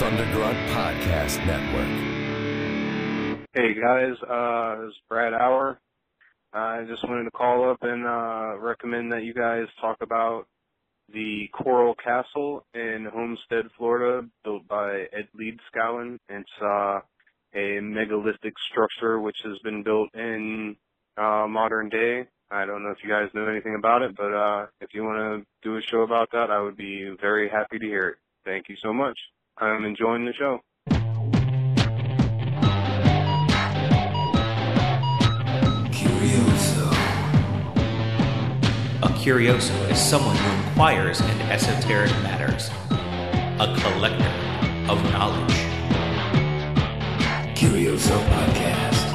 Thundergrunt Podcast Network. Hey guys, uh, is Brad Hour. I just wanted to call up and uh, recommend that you guys talk about the Coral Castle in Homestead, Florida, built by Ed Leedskalnin. It's uh, a megalithic structure which has been built in uh, modern day. I don't know if you guys know anything about it, but uh, if you want to do a show about that, I would be very happy to hear it. Thank you so much. I'm enjoying the show. Curioso. A curioso is someone who inquires into esoteric matters, a collector of knowledge. Curioso Podcast.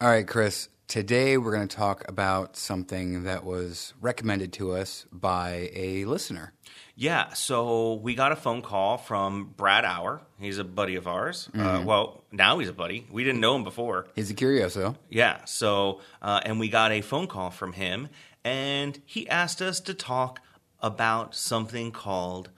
All right, Chris. Today we're going to talk about something that was recommended to us by a listener. Yeah, so we got a phone call from Brad Hour. He's a buddy of ours. Uh, Mm-hmm. well, now he's a buddy. We didn't know him before. He's a curioso. Yeah, so, uh, and we got a phone call from him, and he asked us to talk about something called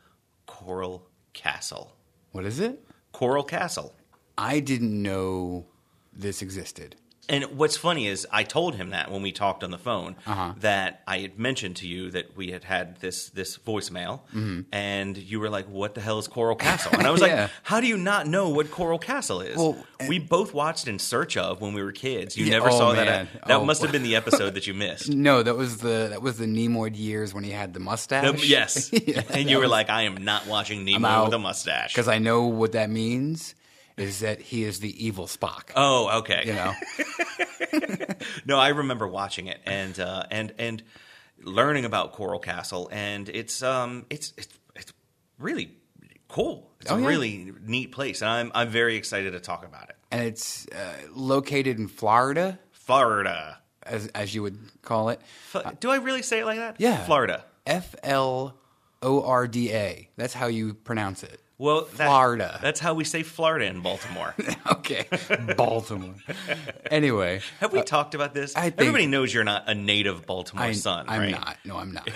Coral Castle. What is it? Coral Castle. I didn't know this existed. And what's funny is I told him that when we talked on the phone Uh-huh. that I had mentioned to you that we had had this this voicemail, Mm-hmm. and you were like, "What the hell is Coral Castle?" And I was Yeah. like, "How do you not know what Coral Castle is?" Well, we both watched In Search of when we were kids. You Yeah, never oh, saw man. that. That Oh. must have been the episode that you missed. No, that was the that was the Nimoy years when he had the mustache. Um, yes, Yeah, and you were like, "I am not watching Nimoy with a mustache." because I know what that means is that he is the evil Spock. oh, okay. You know, No, I remember watching it and uh, and and learning about Coral Castle, and it's um it's it's it's really cool. It's Oh, a yeah. really neat place, and I'm I'm very excited to talk about it. and it's uh, located in Florida, Florida. as as you would call it. Do I really say it like that? Yeah. Florida. F L O R D A. That's how you pronounce it. Well, that- Florida. that's how we say Florida in Baltimore. Okay, Baltimore. anyway, Have we talked about this? I think- Everybody knows you're not a native Baltimore I, son, I'm right? not. No, I'm not.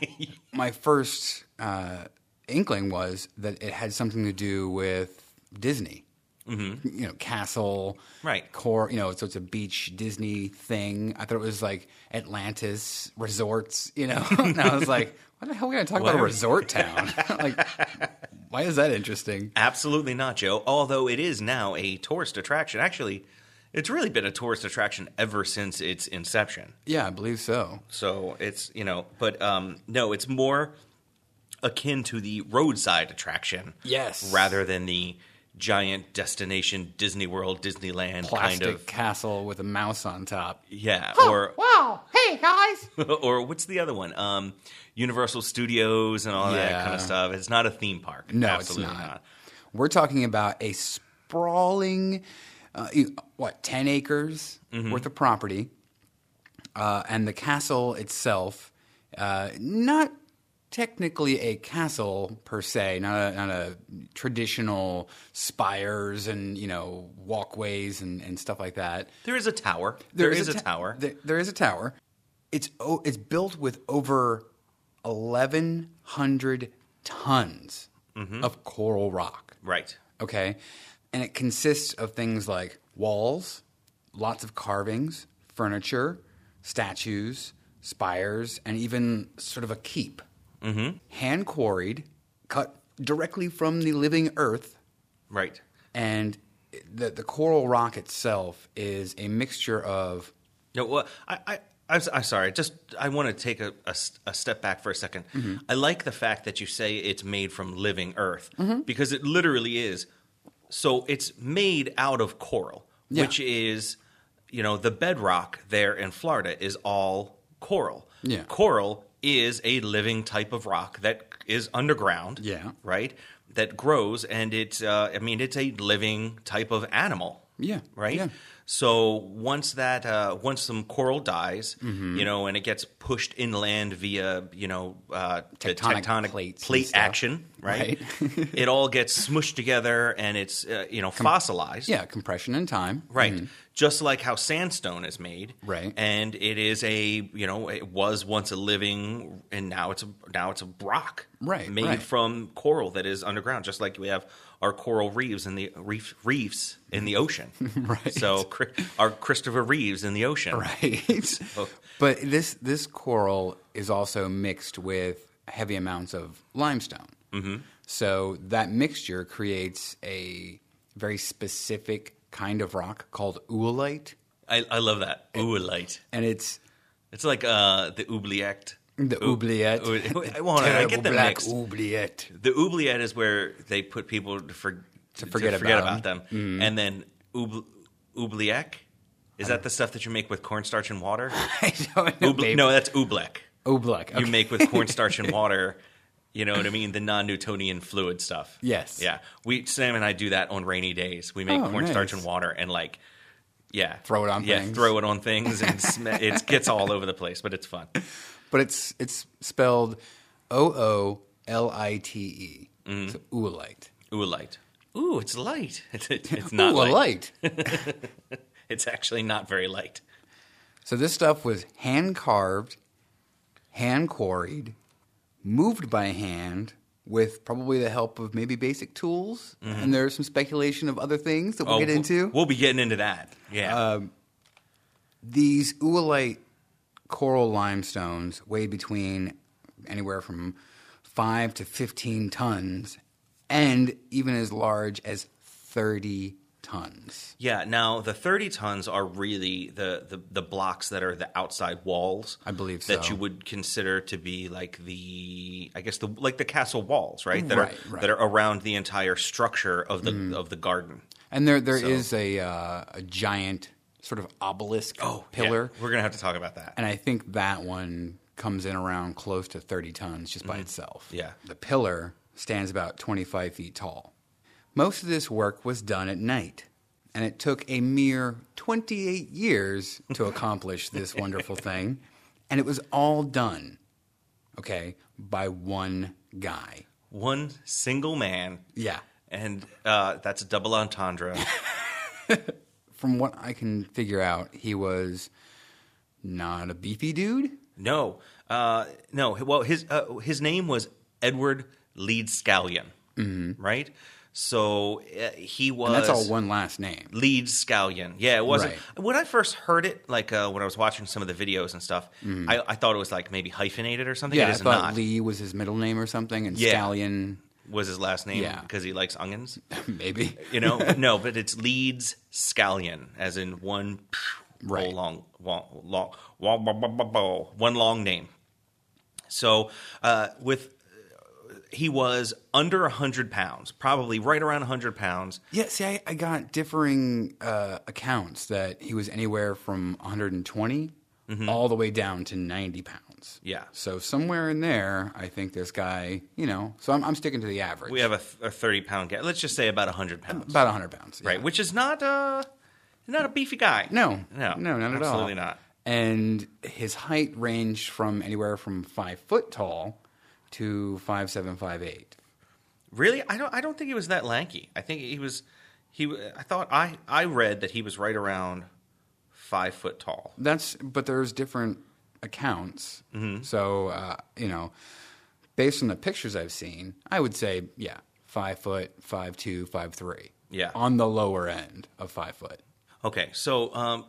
My first uh, inkling was that it had something to do with Disney. Mm-hmm. You know, castle, Right. Core. You know, so it's a beach Disney thing. I thought it was like Atlantis resorts. You know, and I was like, "What the hell are we going to talk about a What? resort town?" like, why is that interesting? Absolutely not, Joe. Although it is now a tourist attraction. Actually, it's really been a tourist attraction ever since its inception. Yeah, I believe so. So it's you know, but um, no, it's more akin to the roadside attraction, Yes. rather than the giant destination Disney World, Disneyland Plastic kind of castle with a mouse on top. yeah, or Wow! Hey guys. or what's the other one? Um, Universal Studios and all that kind of stuff. It's not a theme park. No, Absolutely it's not. not. We're talking about a sprawling, uh, what, 10 acres Mm-hmm. worth of property. Uh, and the castle itself, uh, not technically a castle per se, not a, not a traditional spires and, you know, walkways and, and stuff like that. There is a tower. there is, a, ta- tower. There, there is a tower. It's o- it's built with over eleven hundred tons Mm-hmm. of coral rock. right. Okay, and it consists of things like walls, lots of carvings, furniture, statues, spires, and even sort of a keep. Mm-hmm. Hand quarried, cut directly from the living earth Right. and the the coral rock itself is a mixture of No, well, I, I, I'm, I'm sorry. Just I want to take a a step back for a 2nd I like the fact that you say it's made from living earth because it literally is. So it's made out of coral, Yeah. which is, you know, the bedrock there in Florida is all coral. Yeah. Coral is a living type of rock that is underground. Yeah. Right. That grows, and it's. Uh, I mean, it's a living type of animal. Yeah, right? yeah. So once that uh, once some coral dies, Mm-hmm. you know, and it gets pushed inland via you know uh, Tectonic tectonic plate action, right? it all gets smushed together and it's uh, you know fossilized, yeah, compression and time. right? Just like how sandstone is made, Right. And it is a you know it was once a living and now it's a now it's a rock, Right, Made right. from coral that is underground, just like we have our coral reefs in the reef, reefs in the ocean, Right. So our Christopher Reeves in the ocean, Right. but this this coral is also mixed with heavy amounts of limestone. Mm-hmm. So that mixture creates a very specific kind of rock called oolite, I, I love that oolite. and it's It's like uh, the oubliette. the Ou- oubliette. ou- I, get them black mixed. oubliette. The oubliette is where they put people to, for, to forget about Mm-hmm. them, and then oubl- oubliette is that the stuff that you make with cornstarch and water? I don't know. Oubl- no, that's oobleck. Oobleck. You make with cornstarch and water. You know what I mean? The non-Newtonian fluid stuff. Yes. Yeah. We Sam and I do that on rainy days. We make Oh, cornstarch nice. and water and like yeah. Throw it on yeah, things. throw it on things and sm- it gets all over the place, but it's fun. but it's it's spelled O O L I T E. Mm-hmm. So oolite. Ooh. Ooh, it's light. It's, it's, it's not Ooh, light. light. It's actually not very light. So this stuff was hand carved, hand quarried, moved by hand with probably the help of maybe basic tools. Mm-hmm. And there's some speculation of other things that we'll Oh, get into. We'll be getting into that. Yeah. Um, these oolite coral limestones weigh between anywhere from 5 to 15 tons and even as large as 30 tons. yeah. Now the thirty tons are really the, the the blocks that are the outside walls. I believe that you would consider to be like the I guess the like the castle walls, right? That Right, are right. That are around the entire structure of the of the garden. And there there is So- a uh, a giant sort of obelisk Oh, pillar. Yeah. We're gonna have to talk about that. And I think that one comes in around close to 30 tons just by itself. Mm-hmm. Yeah. The pillar stands about 25 feet tall. Most of this work was done at night, and it took a mere 28 years to accomplish this wonderful thing. And it was all done, okay, by one guy. One single man, Yeah. and uh, that's a double entendre. From what I can figure out, he was not a beefy dude. No, uh, no. Well, his uh, his name was Edward Leedskalnin, right? So uh, he was. And that's all one last name. Leedskalnin. Yeah, it wasn't. Right. When I first heard it, like uh, when I was watching some of the videos and stuff, mm. I, I, thought it was like maybe hyphenated or something. Yeah, I thought not. Lee was his middle name or something, and yeah. Scallion was his last name yeah. because he likes onions. maybe you know no, but it's Leeds Scallion, as in one right. long, long, long, long, one long name. So uh, with he was under hundred pounds, probably right around hundred pounds. Yeah, see, I, I got differing uh, accounts that he was anywhere from 120 all the way down to 90 pounds. Mm-hmm. Yeah. So somewhere in there, I think this guy, you know, so I'm, I'm sticking to the average. We have a, th- a thirty pound guy. Let's just say about hundred pounds, about 100 pounds. yeah. right? Which is not uh not a beefy guy. No, no, no, not at all. absolutely not. And his height ranged from anywhere from five foot tall to five seven, five eight. Really, I don't. I don't think he was that lanky. I think he was. He. I thought I. I read that he was right around five foot tall. That's but there's different accounts. Mm-hmm. So uh, you know, based on the pictures I've seen, I would say yeah, five foot, five two, five three. Yeah. on the lower end of five foot. Okay, so um,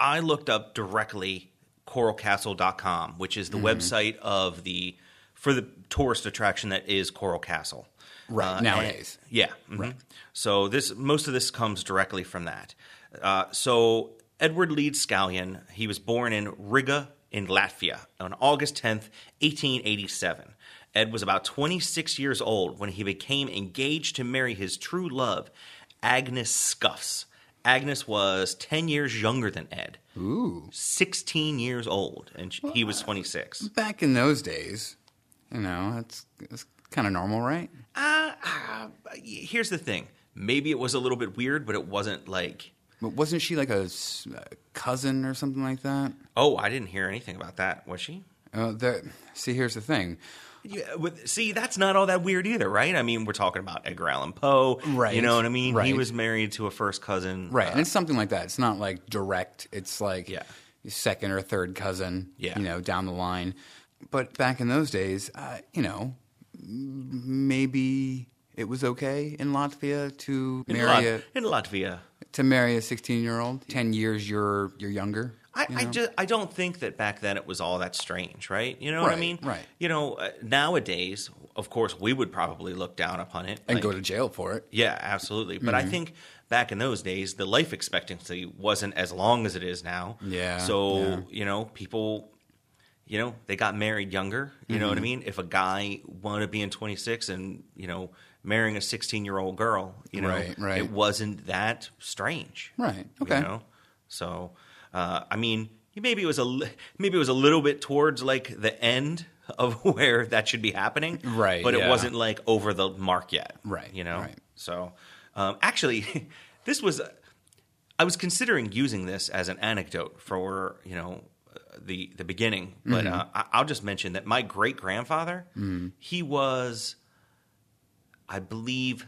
I looked up directly coralcastle.com, which is the Mm-hmm. website of the for the tourist attraction that is Coral Castle. Right, and- nowadays. yeah. mhm. So this most of this comes directly from that. Uh, so Edward Leedskalnin, he was born in Riga in Latvia on August 10th, 1887. Ed was about 26 years old when he became engaged to marry his true love, Agnes Scuffs. Agnes was 10 years younger than Ed. Ooh, 16 years old, and sh- he was 26. back in those days, you know, that's, that's kind of normal, right? Uh, uh, here's the thing. Maybe it was a little bit weird, but it wasn't like But wasn't she like a s- a cousin or something like that? Oh, I didn't hear anything about that. Was she? Uh, see, here's the thing. Yeah, with, see, that's not all that weird either, right? I mean, we're talking about Edgar Allan Poe, Right. You know what I mean? Right. He was married to a first cousin, Right, uh, and it's something like that. It's not like direct. It's like Yeah. second or third cousin. Yeah. you know, down the line. But back in those days, uh, you know, maybe it was okay in Latvia to in, marry Lat- a in Latvia. to marry a sixteen year old. Ten years you're you're younger. I, you I just I don't think that back then it was all that strange, right? You know what I mean? right. You know, uh, nowadays, of course, we would probably look down upon it and like- go to jail for it. Yeah, absolutely. But Mm-hmm. I think back in those days, the life expectancy wasn't as long as it is now. Yeah, So yeah. you know, people, you know, they got married younger. You know what I Mm-hmm. mean? If a guy wanted to be in 26 and you know marrying a 16 year old girl, you know, Right, right. it wasn't that strange. Right, okay. You know? So, uh, I mean, maybe it was a li- maybe it was a little bit towards like the end of where that should be happening, Right, But it wasn't like over the mark yet, Right, You know, right. so um, actually, this was I was considering using this as an anecdote for you know the the beginning, but Mm-hmm. uh, I'll just mention that my great grandfather he was, I believe.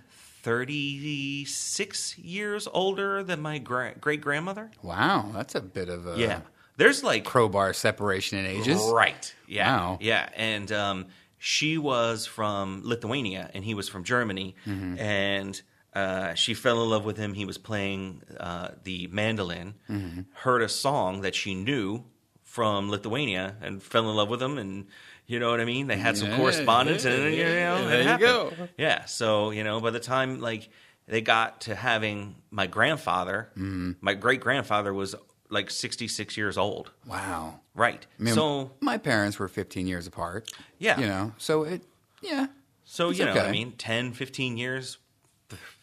36 years older than my gra- great grandmother. Wow, that's a bit of a Yeah. There's like crowbar separation in ages. Right. Yeah. Wow. Yeah. And um, she was from Lithuania and he was from Germany. Mm-hmm. And uh, she fell in love with him. He was playing uh, the mandolin, Mm-hmm. heard a song that she knew from Lithuania and fell in love with him. And you know what I mean? They had some Yeah, correspondence yeah, and you know, yeah, there you go. Yeah. So, you know, by the time like they got to having my grandfather, Mm-hmm. my great grandfather was like 66 years old. Wow. Right. I mean, so my parents were 15 years apart. Yeah. You know, so it, yeah. so you know, okay. I mean, 10, 15 years,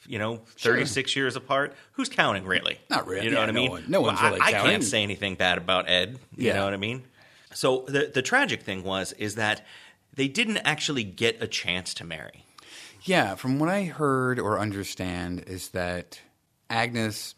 you know, Sure. 36 years apart. Who's counting really? Not really. You know Yeah, what I no mean? one- no one's Well, really I, I can't say anything bad about Ed. You Yeah. know what I mean? So the the tragic thing was is that they didn't actually get a chance to marry. Yeah, from what I heard or understand is that Agnes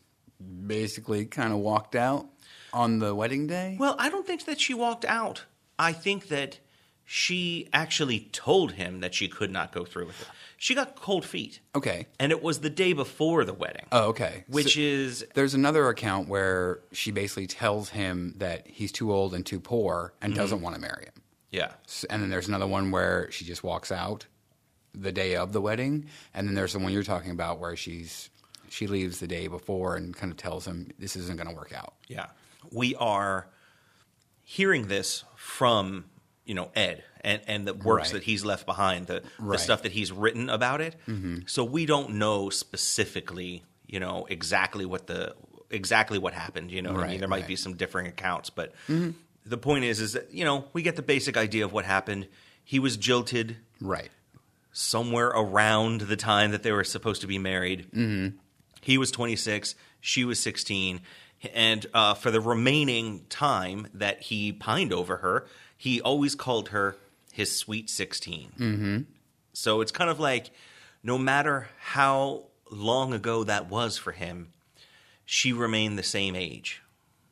basically kind of walked out on the wedding day. Well, I don't think that she walked out. I think that she actually told him that she could not go through with it. She got cold feet. Okay. And it was the day before the wedding. Oh, okay. Which So- is There's another account where she basically tells him that he's too old and too poor and Mm-hmm. doesn't want to marry him. yeah. S- And then there's another one where she just walks out the day of the wedding, and then there's the one you're talking about where she's she leaves the day before and kind of tells him this isn't going to work out. Yeah. We are hearing this from, you know, Ed and, and the works Right. that he's left behind, the, the Right. Mm-hmm. stuff that he's written about it. So we don't know specifically, you know, exactly what the exactly what happened. You know what I mean? There might right. Mm-hmm. be some differing accounts, but the point is is that, you know, we get the basic idea of what happened. He was jilted Right. somewhere around the time that they were supposed to be married. Mm-hmm. He was 26, she was 16, and uh, for the remaining time that he pined over her, he always called her his sweet 16. Mm-hmm. So it's kind of like no matter how long ago that was for him, she remained the same age.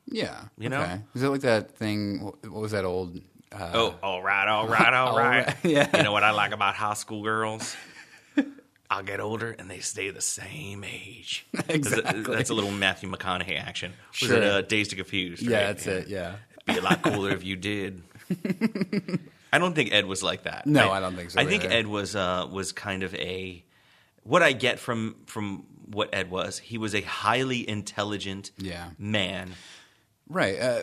Yeah. You know? Okay. Is it like that thing? What was that old? Uh, Oh, all right, all right, all All right. right, yeah. You know what I like about high school girls? I'll get older and they stay the same age. That's a- Exactly. That's a little Matthew McConaughey action. Was Sure. it uh, and Confused? yeah, right? that's it. Yeah. Be a lot cooler if you did. I don't think Ed was like that. No, I don't think so I think either. Ed was uh, was kind of a what I get from from what Ed was. He was a highly intelligent Yeah. man. Right. Uh,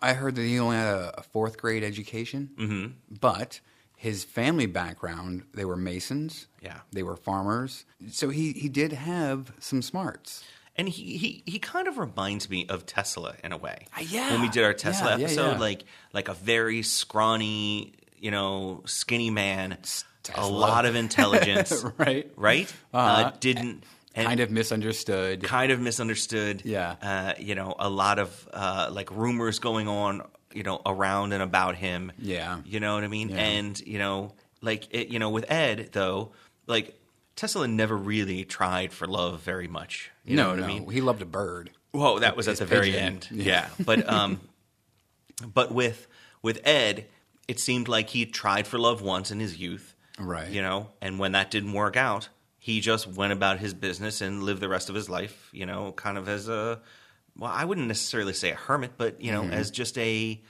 I heard that he only had a, a fourth grade education, mm-hmm. but his family background, they were masons. Yeah. They were farmers. So he, he did have some smarts. And he, he he kind of reminds me of Tesla in a way. Uh, yeah. When we did our Tesla Yeah, yeah, episode, yeah. like like a very scrawny, you know, skinny man, Tesla. a lot of intelligence, Right. Right? Uh-huh. Uh, didn't and kind of misunderstood. kind of misunderstood. Yeah. Uh, you know, a lot of uh, like rumors going on, you know, around and about him. Yeah. You know what I mean? Yeah. And you know, like it, you know, with Ed though, like Tesla never really tried for love very much. You no, know what no. I mean? He loved a bird. Whoa, that was at the very end. Yeah. Yeah, but um, but with with Ed, it seemed like he tried for love once in his youth, Right. You know, and when that didn't work out, he just went about his business and lived the rest of his life. You know, kind of as a well, I wouldn't necessarily say a hermit, but you know, Mm-hmm. as just a.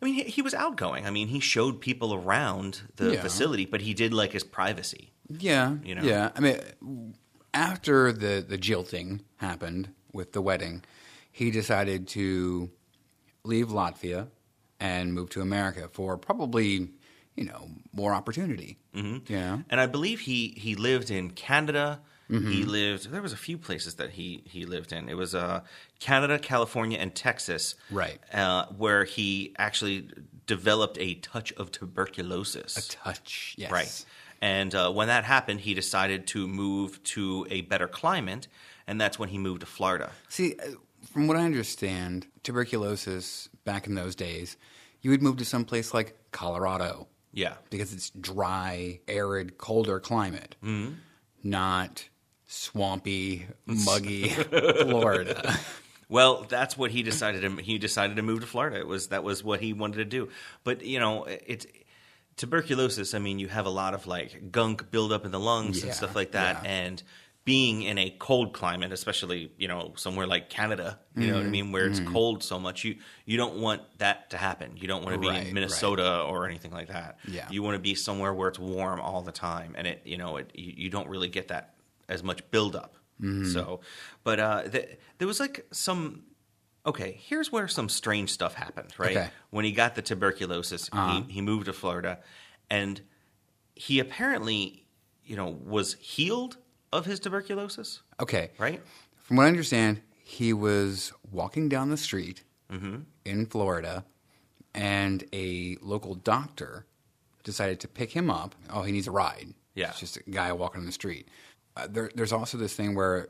I mean, he, he was outgoing. I mean, he showed people around the Yeah. facility, but he did like his privacy. Yeah, You know? yeah. I mean, after the the jilting happened with the wedding, he decided to leave Latvia and move to America for probably you know more opportunity. Mm-hmm. Yeah, And I believe he he lived in Canada. He lived. There was a few places that he he lived in. It was uh, Canada, California, and Texas. Right. Uh, where he actually developed a touch of tuberculosis. A touch. Yes, Right. And uh, when that happened, he decided to move to a better climate, and that's when he moved to Florida. See, uh, from what I understand, tuberculosis back in those days, you would move to some place like Colorado Yeah. because it's dry, arid, colder climate, Mm-hmm. not swampy, muggy Florida. Well, that's what he decided. To, he decided to move to Florida. It was that was what he wanted to do. But you know, it's tuberculosis. I mean, you have a lot of like gunk build up in the lungs Yeah, and stuff like that, yeah. and being in a cold climate, especially you know somewhere like Canada, you know what I Mm-hmm. mean, where it's cold so much, you you don't want that to happen. You don't want to be Right, in Minnesota or anything like that. Yeah. you want to be somewhere where it's warm all the time, and it you know it you, you don't really get that as much buildup. Mm-hmm. So, but uh, th- there was like some. Okay, here's where some strange stuff happened. Right Okay. when he got the tuberculosis, Uh-huh. he, he moved to Florida, and he apparently, you know, was healed of his tuberculosis. Okay. Right? From what I understand, he was walking down the street Mm-hmm. in Florida, and a local doctor decided to pick him up. Oh, he needs a ride. Yeah. It's just a guy walking on the street. Uh, there, there's also this thing where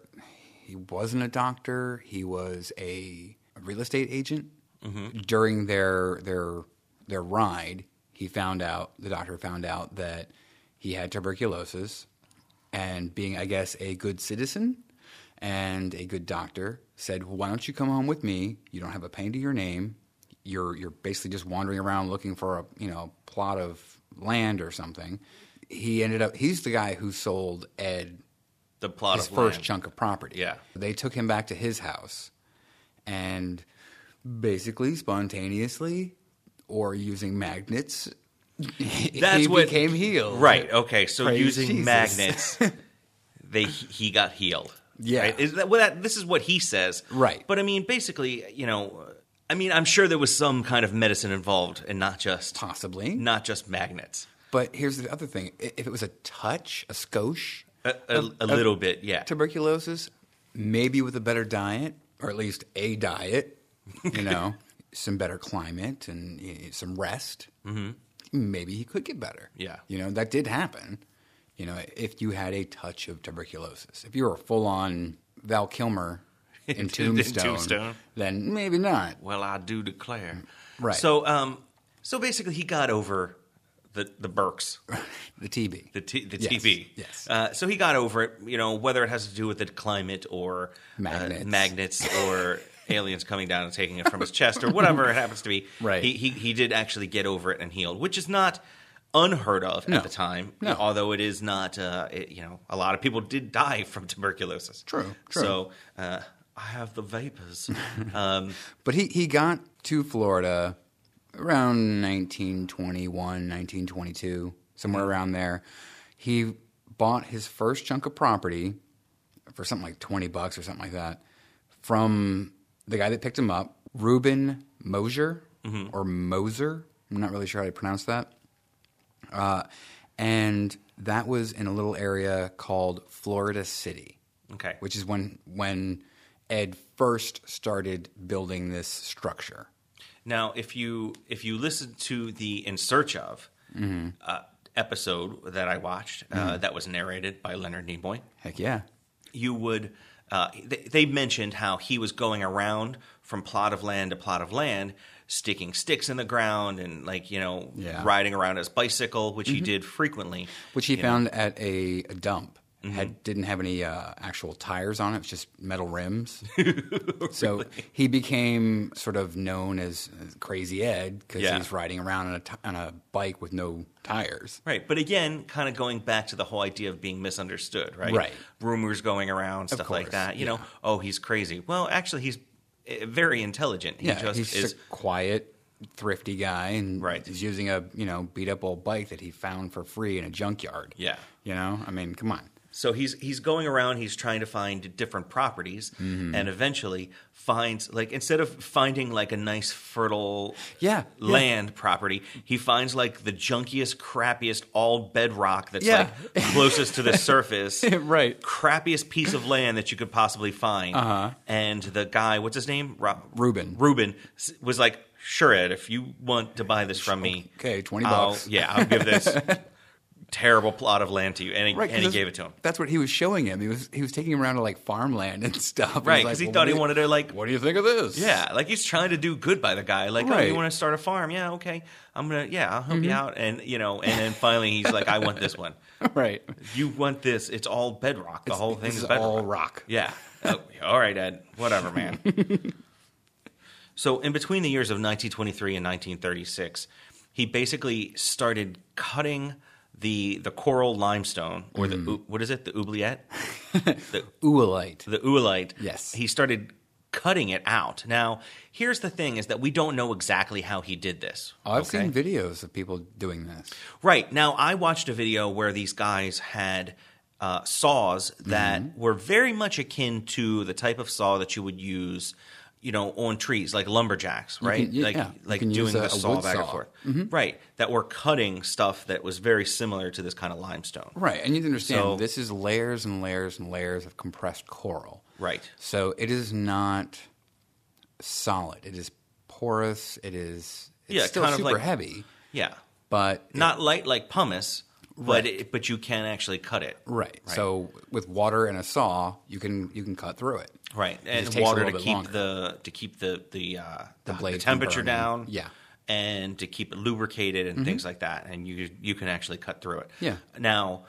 he wasn't a doctor, he was a, a real estate agent. Mm-hmm. During their, their, their ride, he found out, the doctor found out that he had tuberculosis and being, I guess, a good citizen and a good doctor, said, well, "Why don't you come home with me? You don't have a pain to your name. You're you're basically just wandering around looking for a you know plot of land or something." He ended up. He's the guy who sold Ed The plot his of first land. chunk of property. Yeah. they took him back to his house, and basically spontaneously, or using magnets. That's he what became healed. Right. Okay. So Praise using Jesus. magnets, they he got healed. Yeah. Right? Is that, well, that, this is what he says. Right. But I mean, basically, you know, I mean, I'm sure there was some kind of medicine involved, and not just Possibly. not just magnets. But here's the other thing: if it was a touch, a skosh, A, a, a of little bit, yeah. tuberculosis, maybe with a better diet, or at least a diet, you know, some better climate and some rest, mm-hmm. maybe he could get better. Yeah. you know that did happen. You know, if you had a touch of tuberculosis, if you were full on Val Kilmer in In Tombstone, Tombstone. then maybe not. Well, I do declare. Right. So, um, so basically, he got over the the Burks, The TB. the t- the Yes, TB. yes. Uh, so he got over it. You know, whether it has to do with the climate or Magnets. uh, magnets or aliens coming down and taking it from his chest or whatever it happens to be. Right. He, he he did actually get over it and healed, which is not unheard of No. at the time. No. Although it is not. Uh, it, you know, a lot of people did die from tuberculosis. True, true. So. Uh, I have the vapors. Um, But he, he got to Florida around 1921, 1922, somewhere around there. He bought his first chunk of property for something like 20 bucks or something like that from the guy that picked him up, Reuben Mosier or Moser. I'm not really sure how to pronounce that. Uh, and that was in a little area called Florida City okay. which is when when Ed first started building this structure. Now, if you if you listen to the In Search of Mm-hmm. uh, episode that I watched, uh, that was narrated by Leonard Nimoy, Heck yeah. you would uh, they, they mentioned how he was going around from plot of land to plot of land, sticking sticks in the ground and like you know Yeah. riding around his bicycle, which he did frequently. Which he you know. found at a, a dump Mm-hmm. had didn't have any uh, actual tires on it. It was just metal rims. So he became sort of known as Crazy Ed because Yeah. he's riding around on a, t- on a bike with no tires. Right, but again, kind of going back to the whole idea of being misunderstood, right? Right. Rumors going around, stuff like that. You know, oh, he's crazy. Well, actually, he's uh, very intelligent. He yeah, just he's is. quiet, thrifty guy, and Right. he's using a you know beat up old bike that he found for free in a junkyard. Yeah. you know, I mean, come on. So he's he's going around. He's trying to find different properties, Mm-hmm. and eventually finds like instead of finding like a nice fertile Yeah, yeah. land property, he finds like the junkiest, crappiest all bedrock that's Yeah. like closest to the surface, Right. Crappiest piece of land that you could possibly find. Uh-huh. And the guy, what's his name? Ro- Ruben. Ruben was like, "Sure, Ed, if you want to buy this from me, Okay, 20 I'll- bucks." Yeah, I'll give this." Terrible plot of land to you, and he, Right, and he gave it to him. That's what he was showing him. He was he was taking him around to like farmland and stuff. And Right, because he "Well, thought he you- wanted to like, What do you think of this? yeah, like he's trying to do good by the guy. Like, oh, Right. Mm-hmm. you want to start a farm? Yeah, okay, I'm gonna, yeah, I'll help you out. And you know, and then finally he's like, I want this one. right. You want this? It's all bedrock. The whole thing is bedrock. all rock. Yeah. Oh, all right, Ed. Whatever, man. so, in between the years of 1923 and 1936, he basically started cutting the the coral limestone, or Mm. the what is it? The oubliette. the Oolite. the oolite. Yes. He started cutting it out. Now, here's the thing: is that we don't know exactly how he did this. Oh, I've okay? seen videos of people doing this. Right. Now, I watched a video where these guys had uh, saws that Mm-hmm. were very much akin to the type of saw that you would use, you know, on trees, like lumberjacks, right? can- yeah, like yeah. Like doing a- the saw back and forth. Mm-hmm. Right. That were cutting stuff that was very similar to this kind of limestone. Right, and you understand So- this is layers and layers and layers of compressed coral. Right. So it is not solid. It is porous. It is it's Yeah, still kind of super like- heavy, Yeah. but it- Not light like pumice, but Right. it, but you can actually cut it. right. So with water and a saw, you can you can cut through it. Right, and water to keep longer. the to keep the the uh, The the, blade from temperature down. Yeah. and to keep it lubricated and things like that, and you you can actually cut through it. Yeah. Now,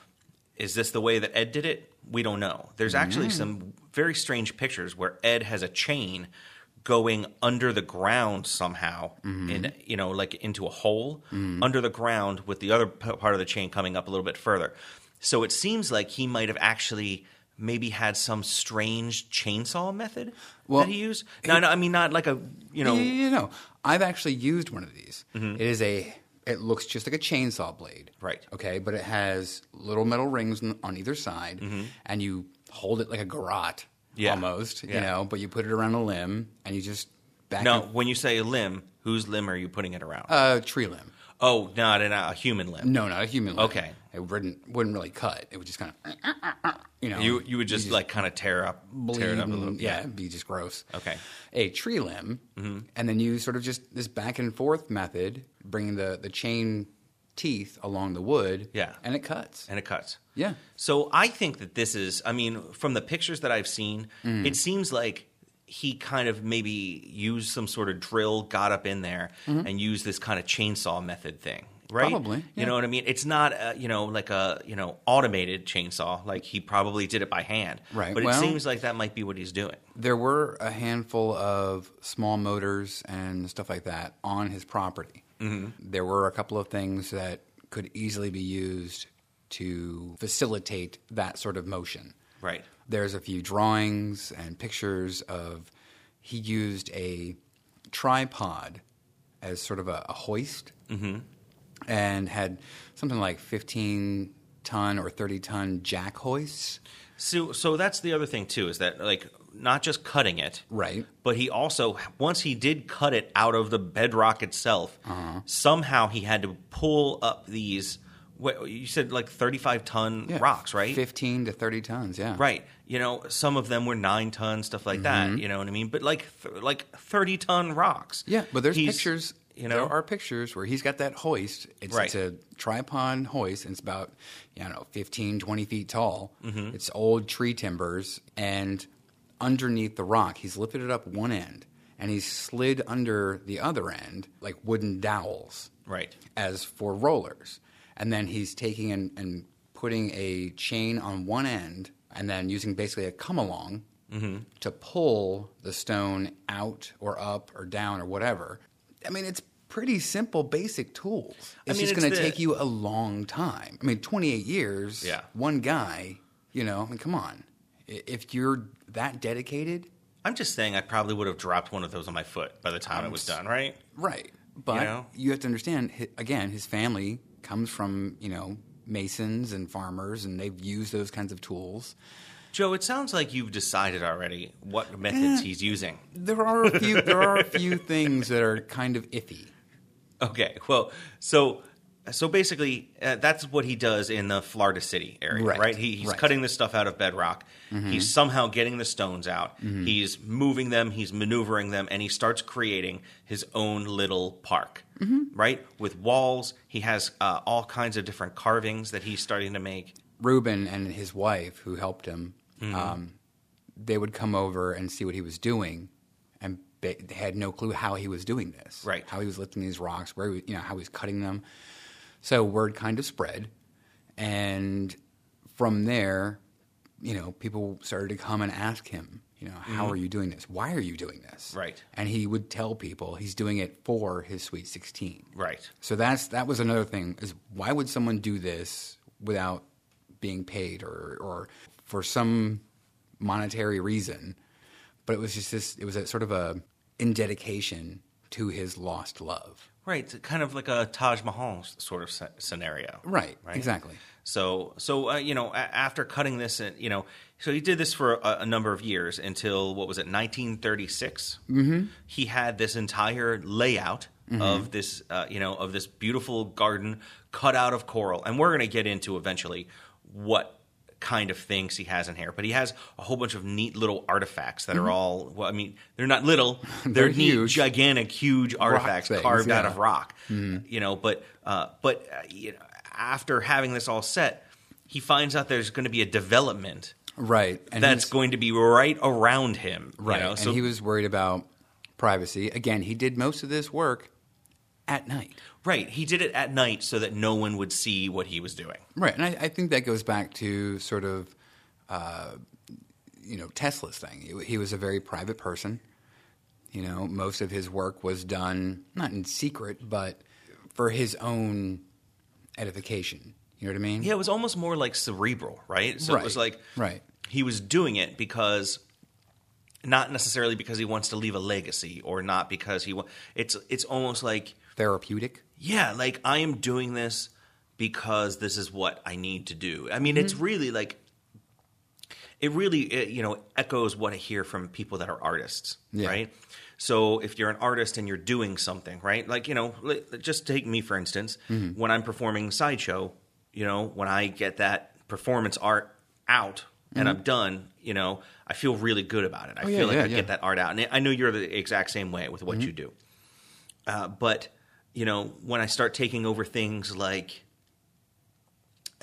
is this the way that Ed did it? We don't know. There's actually Mm. some very strange pictures where Ed has a chain going under the ground somehow Mm-hmm. in you know like into a hole Mm. under the ground with the other p- part of the chain coming up a little bit further so it seems like he might have actually maybe had some strange chainsaw method Well, that he used no, no i mean not like a you know yeah, no. I've actually used one of these. Mm-hmm. It is a. It looks just like a chainsaw blade. Right. Okay, but it has little metal rings on, either side, and you hold it like a garrote, Mm-hmm. Yeah. almost. You know, but you put it around a limb, and you just back no and- when you say a limb whose limb are you putting it around a tree limb. oh not in a, a human limb No, not a human limb. Okay. It wouldn't wouldn't really cut. It would just kind of, you know, you you would just, like kind of tear up tear it up a and- little yeah, it'd be just gross. Okay. A tree limb, mm-hmm. and then you sort of just this back and forth method, bringing the the chain teeth along the wood. Yeah. and it cuts. and it cuts Yeah. So I think that this is, I mean, from the pictures that I've seen, Mm. it seems like he kind of maybe used some sort of drill, got up in there, and used this kind of chainsaw method thing. Right? Mm-hmm. Probably, You know what I mean? It's not, uh, you know, like a, you know, automated chainsaw. Like he probably did it by hand. Right, But well- it seems like that might be what he's doing. There were a handful of small motors and stuff like that on his property. Mm-hmm. There were a couple of things that could easily be used to facilitate that sort of motion. Right. There's a few drawings and pictures of he used a tripod as sort of a, a hoist and had something like 15 ton or 30 ton jack hoists. So, so that's the other thing too, is that like not just cutting it, Right. But he also, once he did cut it out of the bedrock itself, Uh-huh. somehow he had to pull up these. What, you said like thirty-five ton Yeah, rocks, right? 15 to 30 tons, yeah. Right. You know, some of them were nine ton, stuff like that. You know what I mean? But like, th- like thirty ton rocks. Mm-hmm. Yeah, but there's He's- pictures. You know, there are pictures where he's got that hoist. It's, Right. it's a tripod hoist, and it's about you know 15, 20 feet tall. Mm-hmm. It's old tree timbers, and underneath the rock, he's lifted it up one end, and he's slid under the other end like wooden dowels right. as for rollers, and then he's taking and, and putting a chain on one end and then using basically a come along Mm-hmm. to pull the stone out or up or down or whatever. I mean, it's pretty simple, basic tools. It's mean, just going to take you a long time. I mean, 28 years, Yeah. one guy, you know, I mean, come on. If you're that dedicated, I'm just saying I probably would have dropped one of those on my foot by the time it was done, right? Right. But you, know? have to understand, again, his family comes from, you know, masons and farmers, and they've used those kinds of tools. Joe, it sounds like you've decided already what methods eh, he's using. There are a few, there are a few things that are kind of iffy. Okay, well, so so basically, uh, that's what he does in the Florida City area, right? Right, He, he's right. cutting this stuff out of bedrock. He's somehow getting the stones out. He's moving them. He's maneuvering them, and he starts creating his own little park, right? With walls. He has uh, all kinds of different carvings that he's starting to make. Reuben and his wife, who helped him, Mm-hmm. um, they would come over and see what he was doing, and they had no clue how he was doing this, Right. How he was lifting these rocks, where he, you know how he was cutting them. So word kind of spread, and from there, you know, people started to come and ask him, you know, how are you doing this? Why are you doing this? Mm-hmm. Right. And he would tell people he's doing it for his sweet sixteen. Right. So that's that was another thing is why would someone do this without being paid or or for some monetary reason? But it was just this it was a sort of a in dedication to his lost love. Right. It's kind of like a Taj Mahal sort of scenario. Right, Right. exactly. So, so uh, you know, a- after cutting this, and you know, so he did this for a, a number of years until what was it, 1936? Mm-hmm. He had this entire layout of this, uh, you know, of this beautiful garden cut out of coral, and we're going to get into eventually what kind of things he has in here. But he has a whole bunch of neat little artifacts that are all. Well, I mean, they're not little; they're, They're neat, huge. gigantic, huge artifacts things, carved out of rock. You know, but uh, but uh, you know, after having this all set, he finds out there's going to be a development Right. And that's going to be right around him. you right. know? and he was worried about privacy. Again, he did most of this work at night. Right, he did it at night so that no one would see what he was doing. Right, and I, I think that goes back to sort of, uh, you know, Tesla's thing. He, he was a very private person. You know, most of his work was done not in secret, but for his own edification. You know what I mean? Yeah, it was almost more like cerebral, right? So it was like right. he was doing it because not necessarily because he wants to leave a legacy or not because he wa- it's it's almost like Therapeutic. Yeah, like I am doing this because this is what I need to do. I mean, it's mm-hmm. really like it really it, you know echoes what I hear from people that are artists, Yeah. right? So if you're an artist and you're doing something, right? Like you know, just take me for instance. Mm-hmm. When I'm performing sideshow, you know, when I get that performance art out and I'm mm-hmm. done, you know, I feel really good about it. I Oh, yeah, feel like yeah, I yeah. get that art out, and I know you're the exact same way with what you do. Uh, but you know, when I start taking over things like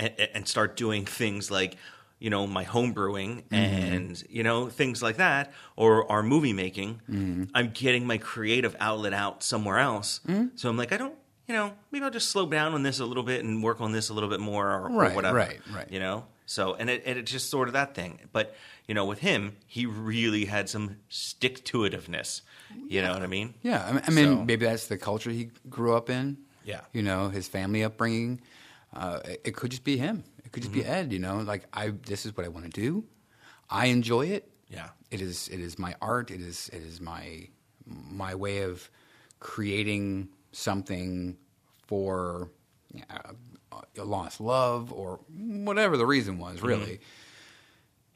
and, and start doing things like you know my home brewing mm-hmm. and you know things like that or our movie making mm-hmm. i'm getting my creative outlet out somewhere else. Mm-hmm. So i'm like i don't you know maybe i'll just slow down on this a little bit and work on this a little bit more or, or Right, whatever right, right. you know so and it, and it's just sort of that thing but you know with him he really had some stick to itiveness you know what i mean Yeah, I mean, I mean So- maybe that's the culture he grew up in. Yeah. you know, his family upbringing. Uh, it, it could just be him. It could just Mm-hmm. be Ed. You know, like I, this is what I want to do. I enjoy it. yeah It is. It is my art. It is. It is my my way of creating something for uh, lost love or whatever the reason was. Really.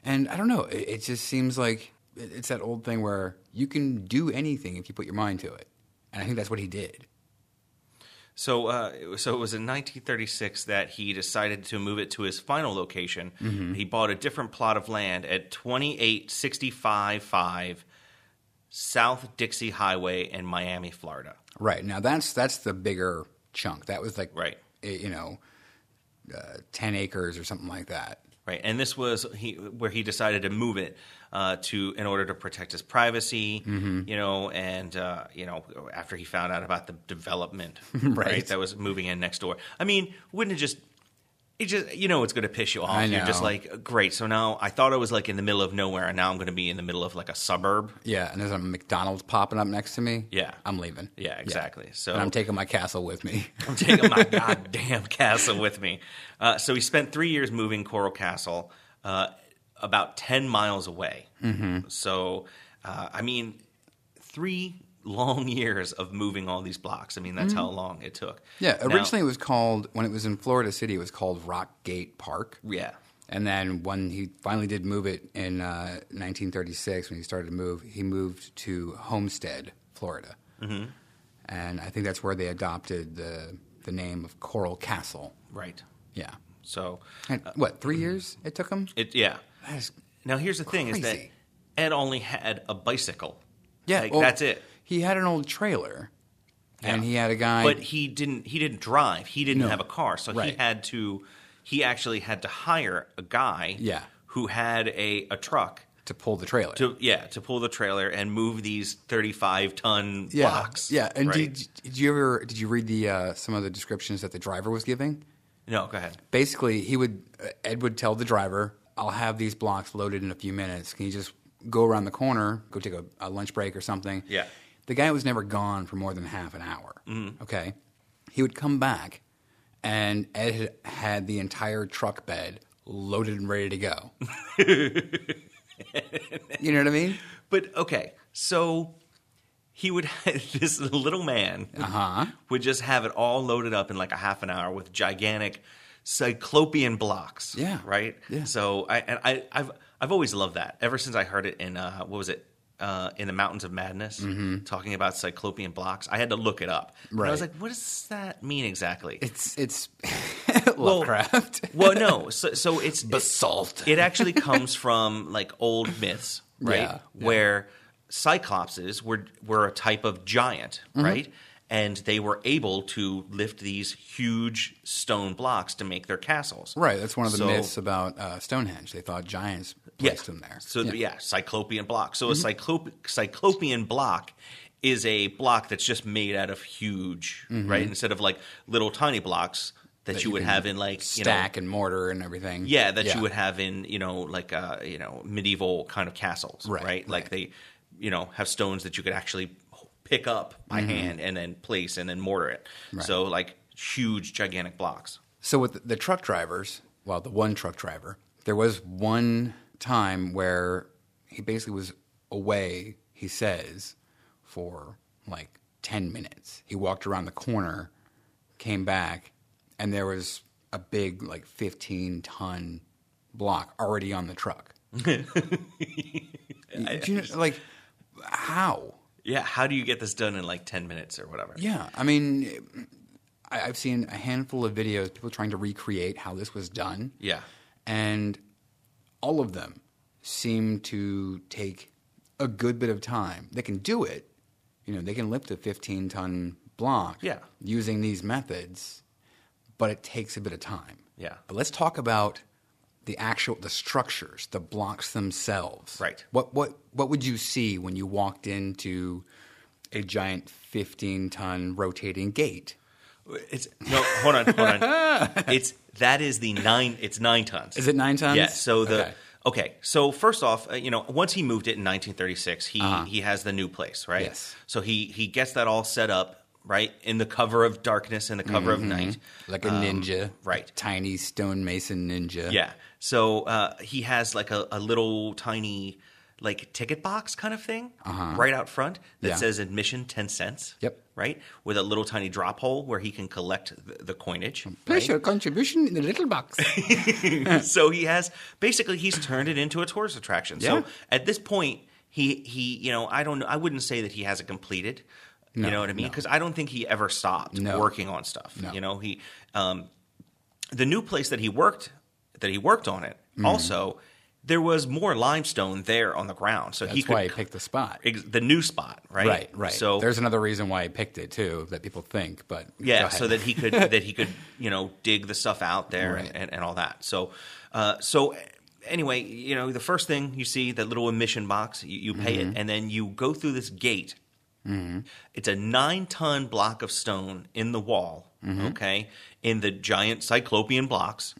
And I don't know. It, it just seems like it- it's that old thing where you can do anything if you put your mind to it, and I think that's what he did. So, uh, so it was in 1936 that he decided to move it to his final location. He bought a different plot of land at 28655 South Dixie Highway in Miami, Florida. Right now, that's that's the bigger chunk. That was like Right. Eh, you know, uh, ten acres or something like that. Right, and this was he where he decided to move it uh, to in order to protect his privacy, you know, and uh, you know after he found out about the development, right. Right. that was moving in next door. I mean, wouldn't it just it just you know it's going to piss you off. You're just like, great. So now I thought I was like in the middle of nowhere, and now I'm going to be in the middle of like a suburb. Yeah, and there's a McDonald's popping up next to me. Yeah. I'm leaving. Yeah, exactly. So and I'm taking my castle with me. I'm taking my goddamn castle with me. Uh, so he spent three years moving Coral Castle, uh, about ten miles away. Mm-hmm. So, uh, I mean, three long years of moving all these blocks. I mean, that's how long it took. Mm-hmm. yeah, Now- originally it was called when it was in Florida City. It was called Rock Gate Park. yeah. And then when he finally did move it in uh, 1936, when he started to move, he moved to Homestead, Florida. Mm-hmm. And I think that's where they adopted the the name of Coral Castle. Right. Yeah. So, And what, three years it took him? it yeah. Now here's the thing: is that Ed only had a bicycle. yeah, Like, well, that's it. He had an old trailer, and Yeah. he had a guy. but he didn't he didn't drive he didn't No. have a car so he had to he actually had to hire a guy Yeah. who had a, a truck to pull the trailer. to yeah to pull the trailer and move these 35 ton yeah, blocks yeah. And right? did, did you ever did you read the uh, some of the descriptions that the driver was giving? no go ahead basically he would uh, ed would tell the driver i'll have these blocks loaded in a few minutes can you just go around the corner go take a, a lunch break or something Yeah. The guy was never gone for more than half an hour okay he would come back and ed had, had the entire truck bed loaded and ready to go you know what i mean but okay so he would this little man uh-huh would just have it all loaded up in like a half an hour with gigantic cyclopean blocks. Yeah. Right. Yeah. So I and I I've I've always loved that ever since I heard it in uh, what was it uh, in the Mountains of Madness talking about cyclopean blocks. I had to look it up. And I was Mm-hmm. Like, what does that mean exactly? it's it's lovecraft well, no. So, so it's basalt it actually comes from like old myths, right? Yeah, yeah. Where cyclopses were were a type of giant, Mm-hmm. right? And they were able to lift these huge stone blocks to make their castles. right that's one of the So- myths about uh, stonehenge they thought giants placed them there So yeah, cyclopean block. So Mm-hmm. a cyclop- cyclopean block is a block that's just made out of huge, right? Instead of like little tiny blocks that, Mm-hmm. That you you would have in like you know, stack and mortar and everything Yeah, that you would have in you know like uh, you know medieval kind of castles, Right, right? Like right. they you know have stones that you could actually pick up by hand and then place and then mortar it. Mm-hmm. Right. So like huge, gigantic blocks. So with the, truck drivers, well, the one truck driver, there was one time where he basically was away. He says for like ten minutes. He walked around the corner, came back, and there was a big like fifteen ton block already on the truck. You know, like how? Yeah, how do you get this done in like ten minutes or whatever? Yeah, I mean, I, I've seen a handful of videos people trying to recreate how this was done. Yeah. and all of them seem to take a good bit of time. They can do it. You know, they can lift a 15 ton block Yeah. using these methods, but it takes a bit of time. Yeah. But let's talk about the actual the structures, the blocks themselves. Right. What what what would you see when you walked into a giant 15 ton rotating gate? It's no, hold on, hold on. it's that is the nine. It's nine tons. Is it nine tons? Yeah. So the Okay. okay. So first off, uh, you know, once he moved it in 1936, he he has the new place, right? Uh-huh. Yes. So he he gets that all set up right in the cover of darkness in the cover of night. Like a Um, ninja. right. Tiny stonemason ninja. Yeah. So uh, he has like a, a little tiny like ticket box kind of thing right out front that Uh-huh. Yeah. says admission 10 cents. Yep. Right? With a little tiny drop hole where he can collect the, the coinage. Place right? your contribution in the little box. so he has basically he's turned it into a tourist attraction. Yeah. So at this point, he he you know I don't I wouldn't say that he has it completed. No, you know what I mean? no. Because I don't think he ever stopped No. working on stuff. No. You know he um, the new place that he worked that he worked on it Mm-hmm. also there was more limestone there on the ground, so That's he could why he picked the spot. ex- the new spot right Right, right. So there's another reason why he picked it too that people think, but Yeah, so that he could that he could you know dig the stuff out there Right. and, and, all that. So uh, so anyway, you know the first thing you see that little emission box, you, you pay Mm-hmm. it, and then you go through this gate, It's a nine ton block of stone in the wall, okay, in the giant cyclopean blocks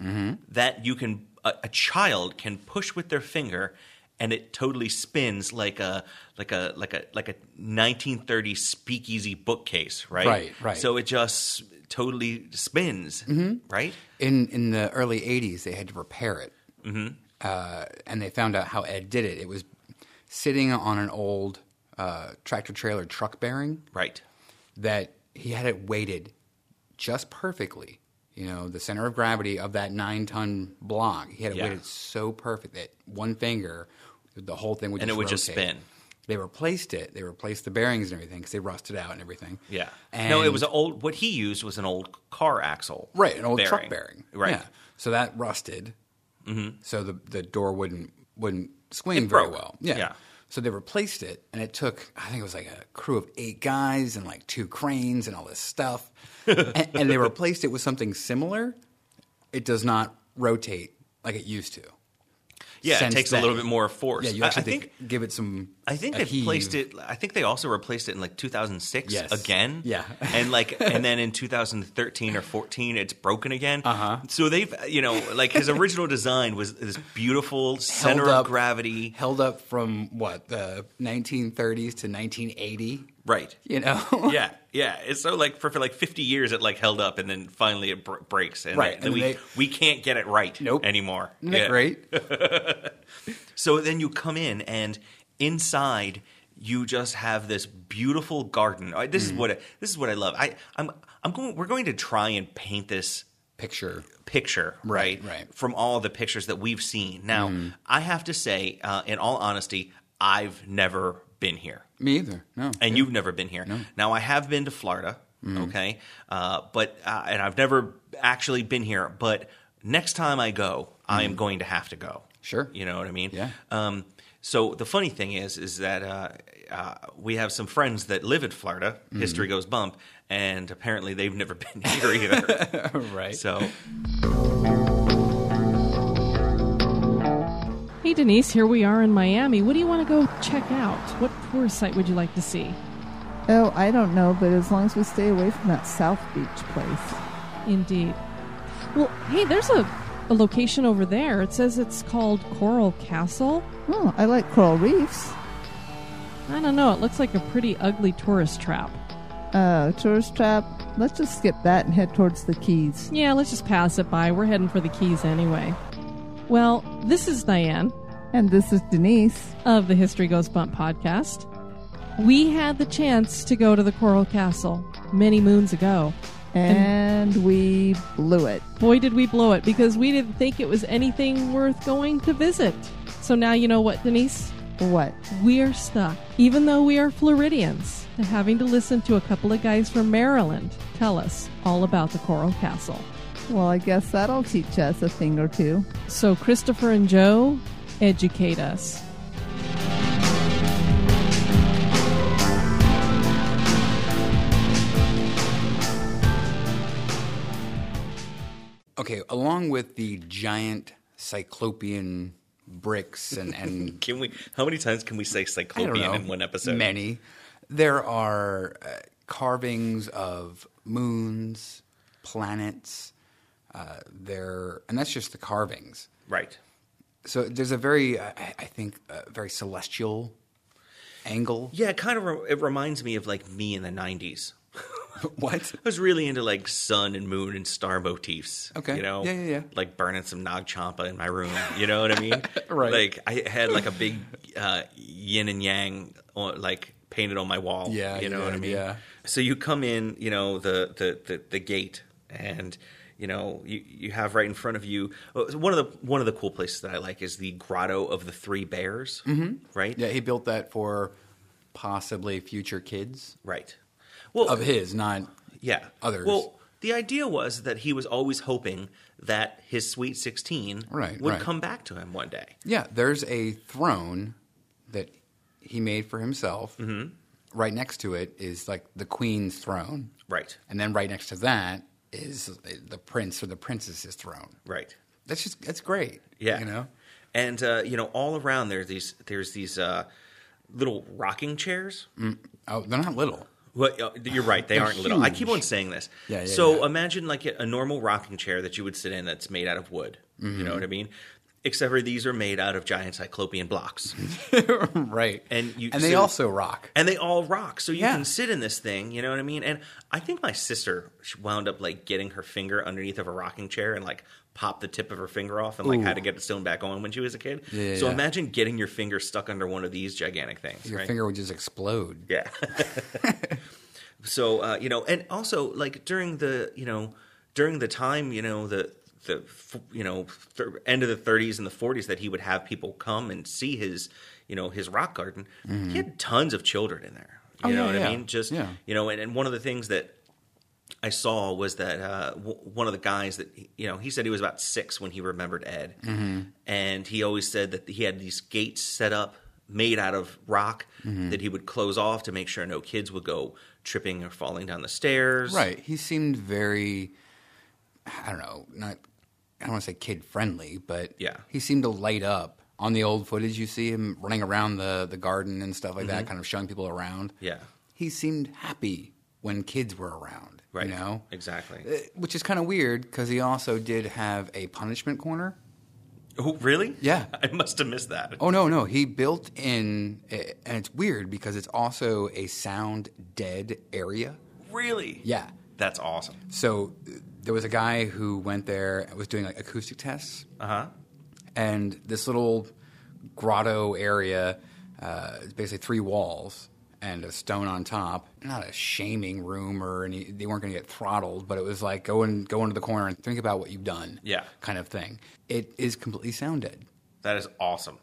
that you can, a, a child can push with their finger. And it totally spins like a like a like a like a 1930s speakeasy bookcase, right? Right, right. So it just totally spins, right? In in the early '80s, they had to repair it, mm-hmm. uh, and they found out how Ed did it. It was sitting on an old uh, tractor trailer truck bearing Right. that he had it weighted just perfectly. You know, the center of gravity of that nine ton block, he had it Yeah. weighted so perfect that one finger, the whole thing would And just it would just spin. They replaced it. They replaced the bearings and everything because they rusted out and everything. Yeah. And no, it was an old. What he used was an old car axle. Right, an old truck bearing. Right. Yeah. So that rusted. Mm-hmm. So the the door wouldn't wouldn't swing very well. Yeah. Yeah. So they replaced it, and it took I think it was like a crew of eight guys and like two cranes and all this stuff, and, and they replaced it with something similar. It does not rotate like it used to. Yeah, it takes then. a little bit more force. Yeah, you I- actually I think. give it some. I think they placed it. I think they also replaced it in like 2006 Yes. again. Yeah. and like, and then in 2013 or 14, it's broken again. Uh huh. So they've, you know, like his original design was this beautiful center Held of gravity. held up from what the 1930s to 1980. Right. You know. yeah, yeah. It's so like for, for like 50 years it like held up and then finally it br- breaks and Right, then and we they- we can't get it right Nope. anymore. Isn't Yeah. great? So then you come in and inside you just have this beautiful garden. This is what I, this is what I love. I I'm I'm going we're going to try and paint this Picture. picture, right? Right, right. From all the pictures that we've seen. Now, I have to say uh, in all honesty, I've never been here. Me either. No. And you've never been here. No. Now I have been to Florida, okay, uh, but uh, and I've never actually been here. But next time I go, I am going to have to go. Sure. you know what I mean. Yeah. Um, so the funny thing is, is that uh, uh, we have some friends that live in Florida. History goes bump, and apparently they've never been here either. right. so Hey Denise, here we are in Miami. What do you want to go check out? What tourist site would you like to see? Oh, I don't know, but as long as we stay away from that South Beach place. Indeed. Well, hey, there's a, a location over there. It says it's called Coral Castle. Oh, I like coral reefs. I don't know. It looks like a pretty ugly tourist trap. Uh, tourist trap. Let's just skip that and head towards the Keys. Yeah, let's just pass it by. We're heading for the Keys anyway. Well, this is Diane And this is Denise. of the History Goes Bump podcast. We had the chance to go to the Coral Castle many moons ago. And we blew it. Boy, did we blow it because we didn't think it was anything worth going to visit. So now you know what, Denise? What? We are stuck, even though we are Floridians, to having to listen to a couple of guys from Maryland tell us all about the Coral Castle. Well, I guess that'll teach us a thing or two. So, Christopher and Joe, educate us. Okay, along with the giant cyclopean bricks and, and can we? How many times can we say cyclopean know, in one episode? many, there are uh, carvings of moons, planets. Uh, there, and that's just the carvings. Right. So there's a very, I, I think, a very celestial angle. Yeah, it kind of re- it reminds me of like me in the '90s. what? I was really into like sun and moon and star motifs. Okay. You know? Yeah, yeah, yeah. Like burning some Nag Champa in my room. You know what I mean? Right. Like I had like a big uh, yin and yang on, like painted on my wall. Yeah, You know yeah, what I mean? yeah. So you come in, you know, the the, the, the gate and you know, you, you have right in front of you uh, one of the one of the cool places that I like is the Grotto of the Three Bears. Mm-hmm. Right? Yeah, he built that for possibly future kids Right. Well, of his, not Yeah. others. Well, the idea was that he was always hoping that his Sweet 16 Right, would right. come back to him one day. Yeah, there's a throne that he made for himself. Mm-hmm. Right next to it is like the queen's throne, Right. and then right next to that is the prince or the princess's throne. Right. That's just that's great. Yeah. you know. And uh, you know, all around there, these there's these uh, little rocking chairs. Oh, they're not little. Well, uh, you're right. They They're aren't little. I keep on saying this. Yeah, yeah, so yeah. imagine like a, a normal rocking chair that you would sit in that's made out of wood. You Mm-hmm. know what I mean? Except for these are made out of giant cyclopean blocks, right. and you and they so- also rock. and they all rock. So you Yeah. can sit in this thing. You know what I mean? And I think my sister wound up like getting her finger underneath of a rocking chair and like popped the tip of her finger off and like had to get it sewn back on when she was a kid. Yeah, so yeah. imagine getting your finger stuck under one of these gigantic things. Your right? finger would just explode. Yeah. so uh, you know, and also like during the you know during the time you know the the you know th- end of the 30s and the 40s that he would have people come and see his you know his rock garden. He had tons of children in there. You Mm-hmm. Oh, know yeah, what yeah. I mean? Just Yeah. you know, and, and one of the things that I saw was that uh, w- one of the guys that you know he said he was about six when he remembered Ed, Mm-hmm. and he always said that he had these gates set up made out of rock Mm-hmm. that he would close off to make sure no kids would go tripping or falling down the stairs. Right. He seemed very, I don't know, not, I don't want to say kid friendly, but Yeah. he seemed to light up. On the old footage, you see him running around the, the garden and stuff like that, kind of showing people around. Mm-hmm. Yeah. He seemed happy when kids were around, Right. you know? Exactly. Uh, Which is kind of weird because he also did have a punishment corner. Oh, really? Yeah. I must have missed that. Oh no, no, he built in, and it's weird because it's also a sound dead area. Really? Yeah. That's awesome. So there was a guy who went there and was doing like acoustic tests, Uh huh. and this little grotto area uh, is basically three walls and a stone on top. Not a shaming room or any. They weren't going to get throttled, but it was like go and go into the corner and think about what you've done. Yeah. kind of thing. It is completely sound dead, That is awesome.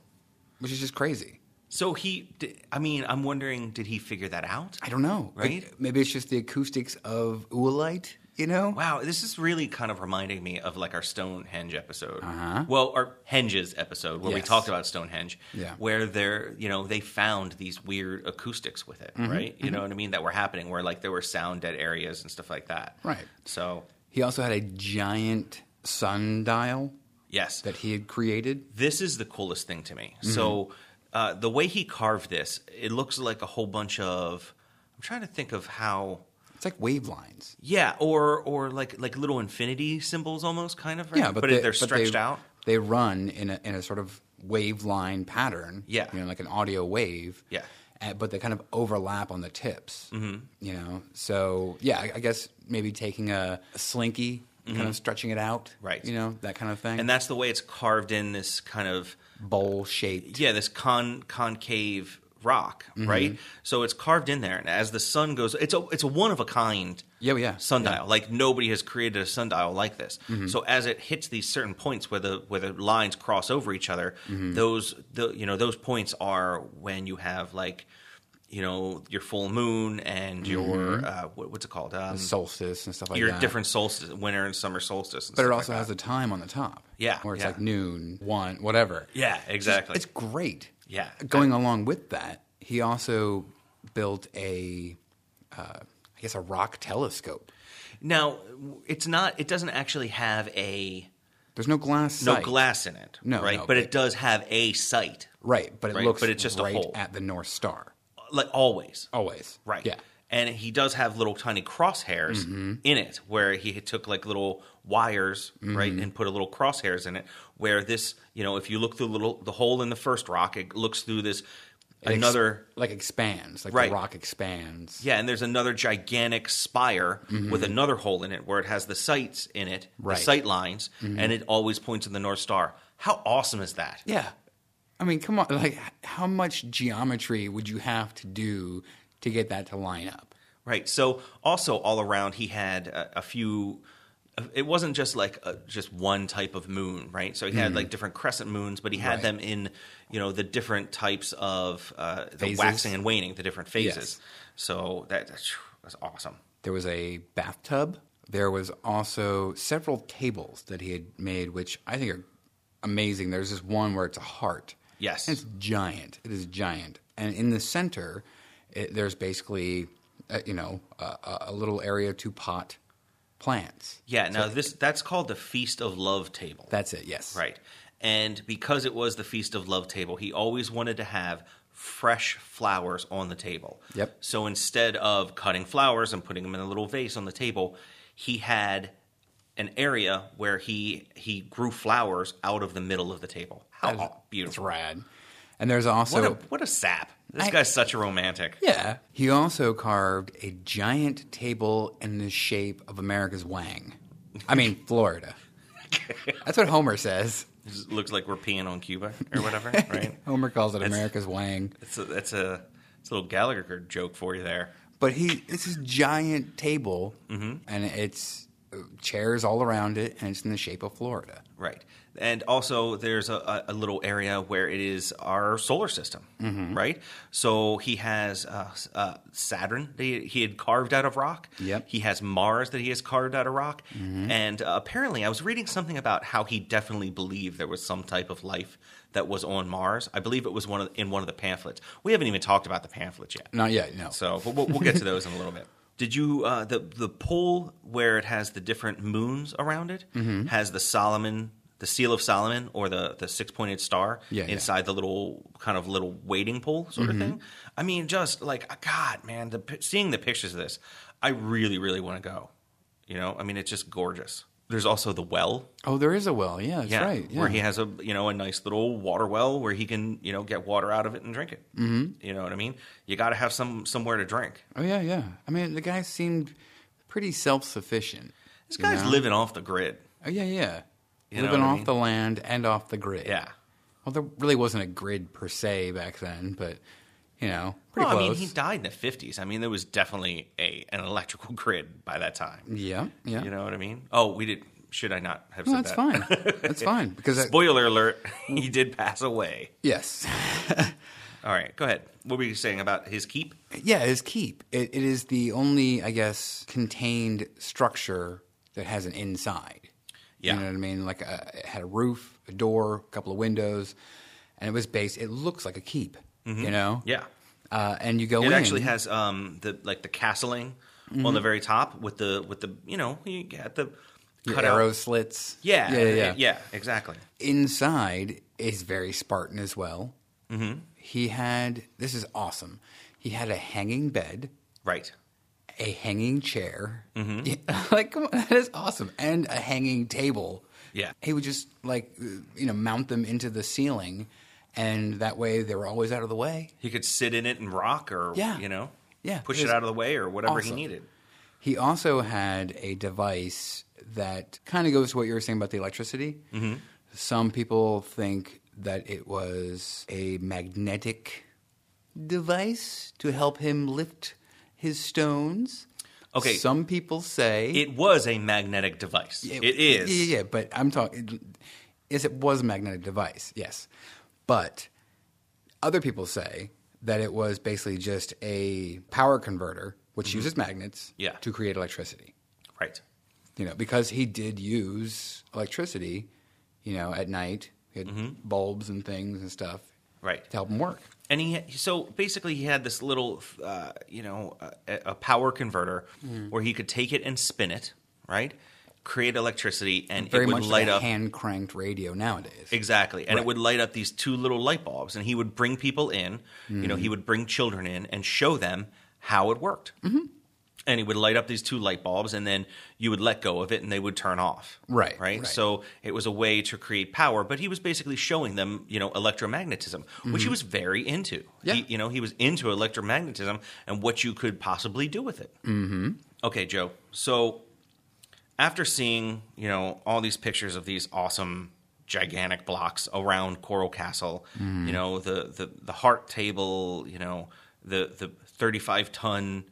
which is just crazy. So he, I mean, I'm wondering, did he figure that out? I don't know. Right? It- maybe it's just the acoustics of Oolite. You know? Wow, this is really kind of reminding me of like our Stonehenge episode. Uh-huh. Well, our Henges episode where we talked about Stonehenge. Yeah. Where they're, you know, they found these weird acoustics with Mm-hmm. it, right? You know what I mean? That were happening where like there were sound dead areas and stuff like that. Right. So, He also had a giant sundial yes. that he had created. this is the coolest thing to me. Mm-hmm. So, uh, the way he carved this, it looks like a whole bunch of. I'm trying to think of how. It's like wave lines. Yeah, or or like like little infinity symbols, almost kind of. Right? Yeah, but, but they, they're but stretched they, out. They run in a, in a sort of wave line pattern. Yeah. you know, like an audio wave. Yeah. Uh, but they kind of overlap on the tips. Mm-hmm. You know, so yeah, I, I guess maybe taking a, a slinky, kind of stretching it out. Mm-hmm. Right. You know, that kind of thing. and that's the way it's carved in this kind of bowl shaped. yeah this con concave rock Mm-hmm. right so it's carved in there and as the sun goes it's a it's a one of a kind Yeah, yeah. sundial like nobody has created a sundial like this Mm-hmm. so as it hits these certain points where the where the lines cross over each other Mm-hmm. those the you know those points are when you have like you know your full moon and your uh, what, what's it called um, solstice and stuff Mm-hmm. like your that. Your different solstice winter and summer solstice and But it also like has a time on the top. Yeah, Where it's yeah. like noon, one, whatever. yeah exactly It's great. Yeah. Going along with that, he also built a, uh, I guess, a rock telescope. Now, it's not. It doesn't actually have a There's no glass. no sight. glass in it, No, right? no, but it- it does have a sight, Right, but it Right, looks but it's just a right hole. at the North Star. like always, Always. right? Yeah. And he does have little tiny crosshairs Mm-hmm. in it, where he took like little wires, right, Mm-hmm. and put a little crosshairs in it. Where this, you know, if you look through the little the hole in the first rock, it looks through this It ex- another. like expands, like Right. the rock expands. Yeah, and there's another gigantic spire with another hole in it where it has the sights in it, Mm-hmm. Right. Mm-hmm. the sight lines, and it always points to the North Star. How awesome is that? Yeah. I mean, come on. Like, how much geometry would you have to do to get that to line up? Right. So also all around, he had a, a few. It wasn't just like a, just one type of moon, right? So he had like different crescent moons, but he had. Right. them in you know the different types of uh, the waxing and waning, the different phases. Yes. So that that's, awesome. There was a bathtub. There was also several tables that he had made, which I think are amazing. There's this one where it's a heart. Yes. And it's giant. It is giant. And in the center, it, there's basically, uh, you know, a- a little area to pot plants. Yeah. Now this that's called the Feast of Love table. That's it. Yes. Right. And because it was the Feast of Love table, he always wanted to have fresh flowers on the table. Yep. So instead of cutting flowers and putting them in a little vase on the table, he had an area where he he grew flowers out of the middle of the table. How That's- It's beautiful! rad. And there's also What a what a sap! This I- guy's such a romantic. Yeah. He also carved a giant table in the shape of America's Wang. I mean, Florida. That's what Homer says. It looks like we're peeing on Cuba or whatever, right? Homer calls it That's- America's Wang. It's a that's a it's a little Gallagher joke for you there. But he, it's this giant table, Mm-hmm. and it's chairs all around it, and it's in the shape of Florida. Right. And also, there's a, a little area where it is our solar system, Mm-hmm. right? So he has uh, uh, Saturn that he, he had carved out of rock. Yep. He has Mars that he has carved out of rock. Mm-hmm. And uh, apparently, I was reading something about how he definitely believed there was some type of life that was on Mars. I believe it was one of, in one of the pamphlets. We haven't even talked about the pamphlets yet. Not yet, no. So we'll, we'll get to those in a little bit. Did you uh, the the pole where it has the different moons around it Mm-hmm. has the Solomon, the seal of Solomon, or the the six pointed star Yeah, yeah. inside the little kind of little waiting pole sort of thing? I mean, just like God, man, the, seeing the pictures of this, I really really want to go. You know, I mean, it's just gorgeous. There's also the well, Oh, there is a well. Yeah, that's yeah, right. Yeah. where he has a you know a nice little water well where he can you know get water out of it and drink it. Mm-hmm. You know what I mean? You got to have some somewhere to drink. oh, yeah, yeah. I mean, the guy seemed pretty self sufficient. This guy's living off the grid. Oh, yeah, yeah. You know Living I off mean? the land and off the grid. Yeah. Well, there really wasn't a grid per se back then, but, you know, pretty well, close. I mean, he died in the fifties. I mean, there was definitely a an electrical grid by that time. yeah, yeah. You know what I mean? Oh, we did. Should I not have no, said that's that? fine. That's fine. Because, I, Spoiler alert: he did pass away. yes. All right, go ahead. What were you saying about his keep? Yeah, his keep. It, it is the only, I guess, contained structure that has an inside. Yeah. You know what I mean? Like a, it had a roof, a door, a couple of windows, and it was based. It looks like a keep. You know? Mm-hmm. Yeah. Uh, and you go It in. actually has um the like the castling on the very top with the with the you know you got the your cutout- arrow slits. Yeah, yeah, yeah. yeah, exactly. Inside is very Spartan as well. Mm-hmm. He had. This is awesome. He had a hanging bed. Right. A hanging chair. Mm-hmm. Like, come on, that is awesome. And a hanging table. Yeah. He would just, like, you know, mount them into the ceiling, and that way they were always out of the way. He could sit in it and rock, or Yeah. you know, Yeah, push it it out of the way, or whatever awesome. he needed. He also had a device that kind of goes to what you were saying about the electricity. Mm-hmm. Some people think that it was a magnetic device to help him lift his stones. Okay. Some people say It was a magnetic device. it is. Yeah, yeah, but I'm talking. Yes, it was a magnetic device. Yes, but other people say that it was basically just a power converter which uses magnets Mm-hmm. Yeah. to create electricity. Right. You know, because he did use electricity. You know, at night he had Mm-hmm. bulbs and things and stuff Right. to help him work. And he so basically he had this little, uh, you know, a, a power converter Mm. where he could take it and spin it, right, create electricity, and Very it would much light like a up hand cranked radio nowadays. exactly, and it would light up these two little light bulbs, and he would bring people in, you know, he Mm-hmm. would bring children in and show them how it worked. Mm-hmm. And he would light up these two light bulbs, and then you would let go of it, and they would turn off. Right, right. right. So it was a way to create power, but he was basically showing them, you know, electromagnetism, which he was very into. Mm-hmm. Yeah. He, you know, he was into electromagnetism and what you could possibly do with it. Mm-hmm. Okay, Joe. So after seeing, you know, all these pictures of these awesome gigantic blocks around Coral Castle, Mm-hmm. you know, the, the the heart table, you know, the the 35 ton,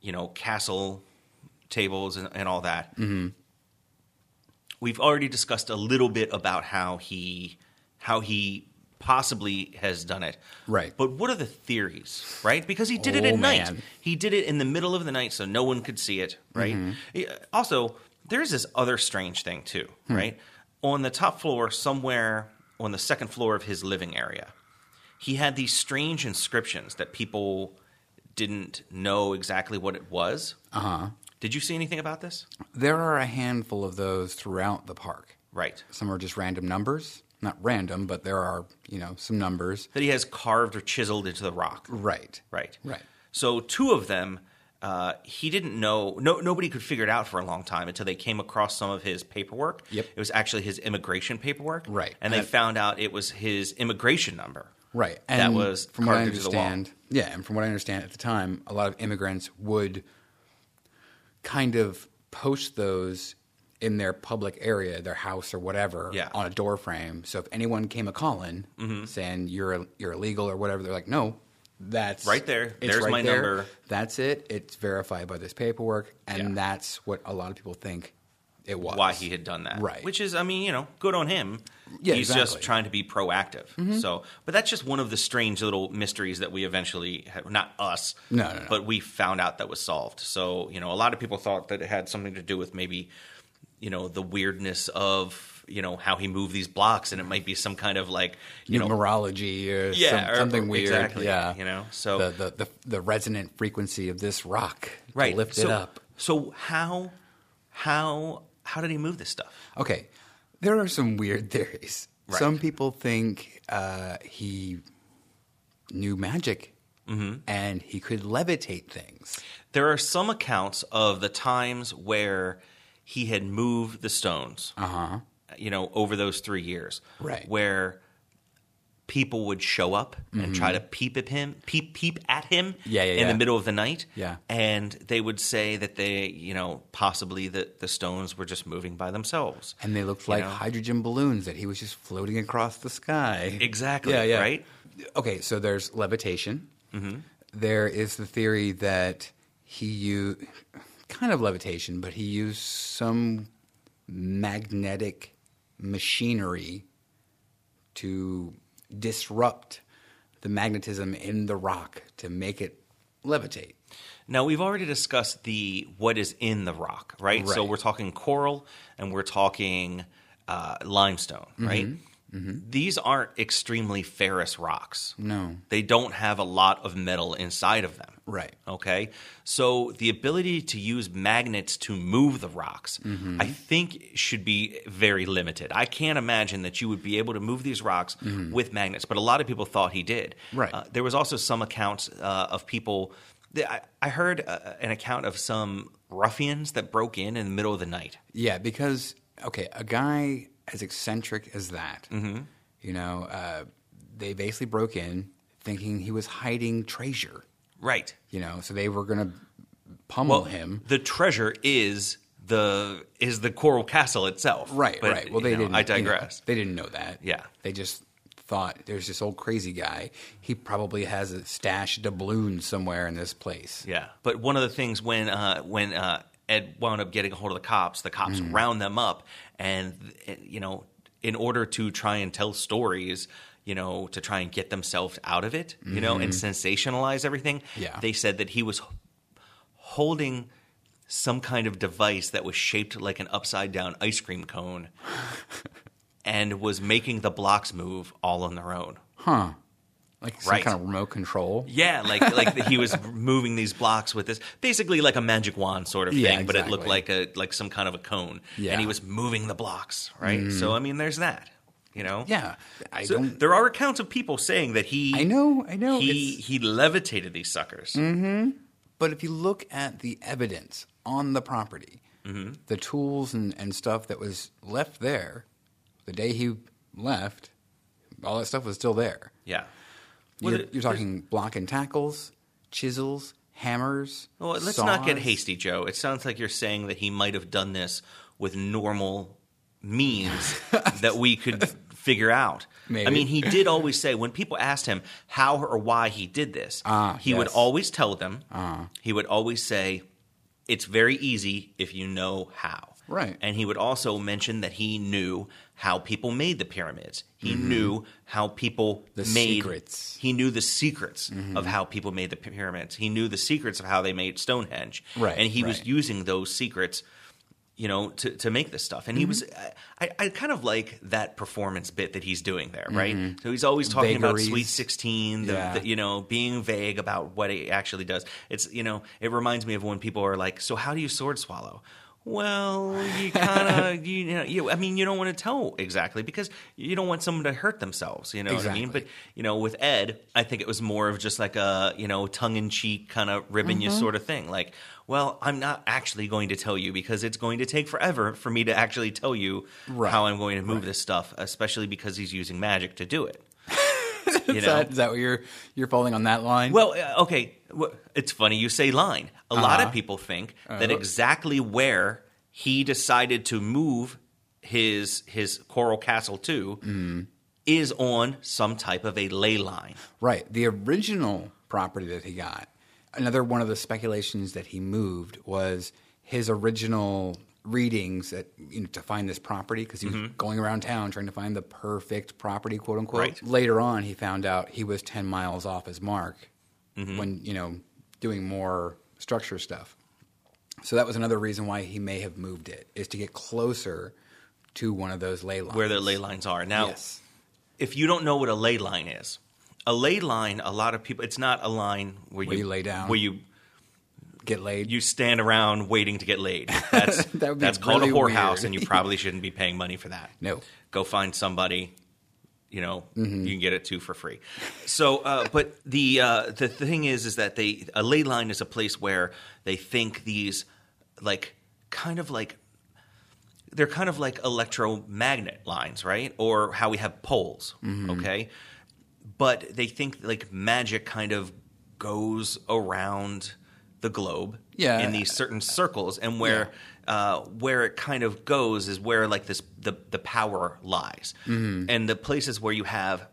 you know, castle tables and, and all that. Mm-hmm. We've already discussed a little bit about how he how he possibly has done it. Right. But what are the theories, right? Because he did it Oh, at night. He did it in the middle of the night so no one could see it, right? He- Also, there's this other strange thing too, hmm. right? On the top floor, somewhere on the second floor of his living area, he had these strange inscriptions that people didn't know exactly what it was. Uh huh. Did you see anything about this? There are a handful of those throughout the park. Right. Some are just random numbers. not random, but there are you know some numbers. that he has carved or chiseled into the rock. Right. Right. Right. So two of them, uh, he didn't know. No, nobody could figure it out for a long time until they came across some of his paperwork. Yep. It was actually his immigration paperwork. Right. And they And- found out it was his immigration number. Right. That And was from what I carved into the wall. understand. Yeah, and from what I understand at the time, a lot of immigrants would kind of post those in their public area, their house or whatever, Yeah. on a door frame. So if anyone came a calling mm-hmm. saying you're you're illegal or whatever, they're like, no, that's Right there. There's right my there. number. That's it. It's verified by this paperwork, and Yeah. that's what a lot of people think it was. Why he had done that. Right. Which is, I mean, you know, good on him. Yeah, He's exactly. just trying to be proactive. Mm-hmm. So, but that's just one of the strange little mysteries that we eventually, had, not us, No, no, no. but we found out that was solved. So, you know, a lot of people thought that it had something to do with maybe, you know, the weirdness of, you know, how he moved these blocks, and it might be some kind of like, you know, numerology or Yeah, some- or- something weird. exactly, Yeah, you know, so- the, the the the resonant frequency of this rock right, lift so, it up. So how, how, how did he move this stuff? Okay, there are some weird theories. Right. Some people think uh, he knew magic Mm-hmm. and he could levitate things. There are some accounts of the times where he had moved the stones. Uh huh. You know, over those three years, Right. Where people would show up and try to peep at him, peep peep at him, Mm-hmm. Yeah, yeah, in yeah. the middle of the night, Yeah. and they would say that they, you know, possibly that the stones were just moving by themselves, And they looked You like know? hydrogen balloons that he was just floating across the sky. Exactly, Yeah, yeah. right? Okay, so there's levitation. Mm-hmm. There is the theory that he used kind of levitation, but he used some magnetic machinery to disrupt the magnetism in the rock to make it levitate. Now we've already discussed the what is in the rock, right? So we're talking coral and we're talking uh, limestone, right? These aren't extremely ferrous rocks. No. They don't have a lot of metal inside of them. Right. Okay. So the ability to use magnets to move the rocks, Mm-hmm. I think, should be very limited. I can't imagine that you would be able to move these rocks with magnets, but a lot of people thought he did. Mm-hmm. Right. Uh, there was also some accounts uh, of people. that- I, I heard uh, an account of some ruffians that broke in in the middle of the night. Yeah, because okay, a guy as eccentric as that, Mm-hmm. you know, uh, they basically broke in thinking he was hiding treasure. Right. You know, so they were going to pummel Well, him. the treasure is the is the coral castle itself. Right, But, right. Well, they know, didn't. I you know, digress. they didn't know that. Yeah. they just thought there's this old crazy guy. He probably has a stash of doubloons somewhere in this place. Yeah, but one of the things when uh, when uh, Ed wound up getting a hold of the cops, the cops Mm. round them up, and uh, you know, in order to try and tell stories, you know, to try and get themselves out of it, you know, and sensationalize everything. Mm-hmm. Yeah. they said that he was holding some kind of device that was shaped like an upside down ice cream cone. And was making the blocks move all on their own. Huh? Like some Right. kind of remote control. Yeah, like like he was moving these blocks with this, basically like a magic wand sort of Yeah, thing, but it looked like a like some kind of a cone, Yeah. Mm. and he was moving the blocks, right? So I mean, there's that, you know. Yeah, I So don't. there are accounts of people saying that he, I know, I know. he it's- he levitated these suckers. But if you look at the evidence on the property, Mm-hmm. the tools and, and stuff that was left there, the day he left, all that stuff was still there. Yeah. You're, there- you're talking block and tackles, chisels, hammers. Well, let's not get hasty, Joe. It sounds like you're saying that he might have done this with normal means that we could figure out. Maybe. I mean, he did always say when people asked him how or why he did this, Ah, he would always tell them. Ah. He would always say, "It's very easy if you know how." Right. And he would also mention that he knew how people made the pyramids. He knew how people Mm-hmm. The made secrets. he knew the secrets Mm-hmm. of how people made the pyramids. He knew the secrets of how they made Stonehenge. Right, And he was using those secrets, you know, to, to make this stuff. And he was, Mm-hmm. I, I kind of like that performance bit that he's doing there, right? So he's always talking about Mm-hmm. Sweet 16, the, Yeah. the, you know, being vague about what he actually does. It's, you know, it reminds me of when people are like, so how do you sword swallow? Well, you kind of, you know, you, I mean, you don't want to tell exactly because you don't want someone to hurt themselves. You know what I mean? But you know, with Ed, I think it was more of just like a you know tongue in cheek kind of ribbing you mm-hmm. sort of thing. Like, well, I'm not actually going to tell you because it's going to take forever for me to actually tell you Right. how I'm going to move this stuff, especially because he's using magic to do it. you Is know, that, is that what you're you're falling on that line? well, uh, okay. It's funny you say line. A lot Uh-huh. of people think that exactly where he decided to move his his coral castle to Mm-hmm. is on some type of a ley line. Right. The original property that he got, another one of the speculations that he moved was his original readings that you know, to find this property because he was Mm-hmm. going around town trying to find the perfect property, quote unquote. Right. Later on, he found out he was ten miles off his mark Mm-hmm. when you know doing more structure stuff. So that was another reason why he may have moved it is to get closer to one of those ley lines. Where the ley lines are. Now, Yes. if you don't know what a ley line is, a ley line, a lot of people, it's not a line where, Where you lay down. where you Get laid. you stand around waiting to get laid. That's That would be that's called a whorehouse, weird. and you probably shouldn't be paying money for that. No. go find somebody. You know, Mm-hmm. you can get it too for free. So, uh, but the uh, the thing is, is that they a ley line is a place where they think these like kind of like they're kind of like electromagnet lines, right? Or how we have poles, Mm-hmm. okay? But they think like magic kind of goes around the globe Yeah. in these certain circles, and where uh, where it kind of goes is where like this the the power lies, Mm-hmm. and the places where you have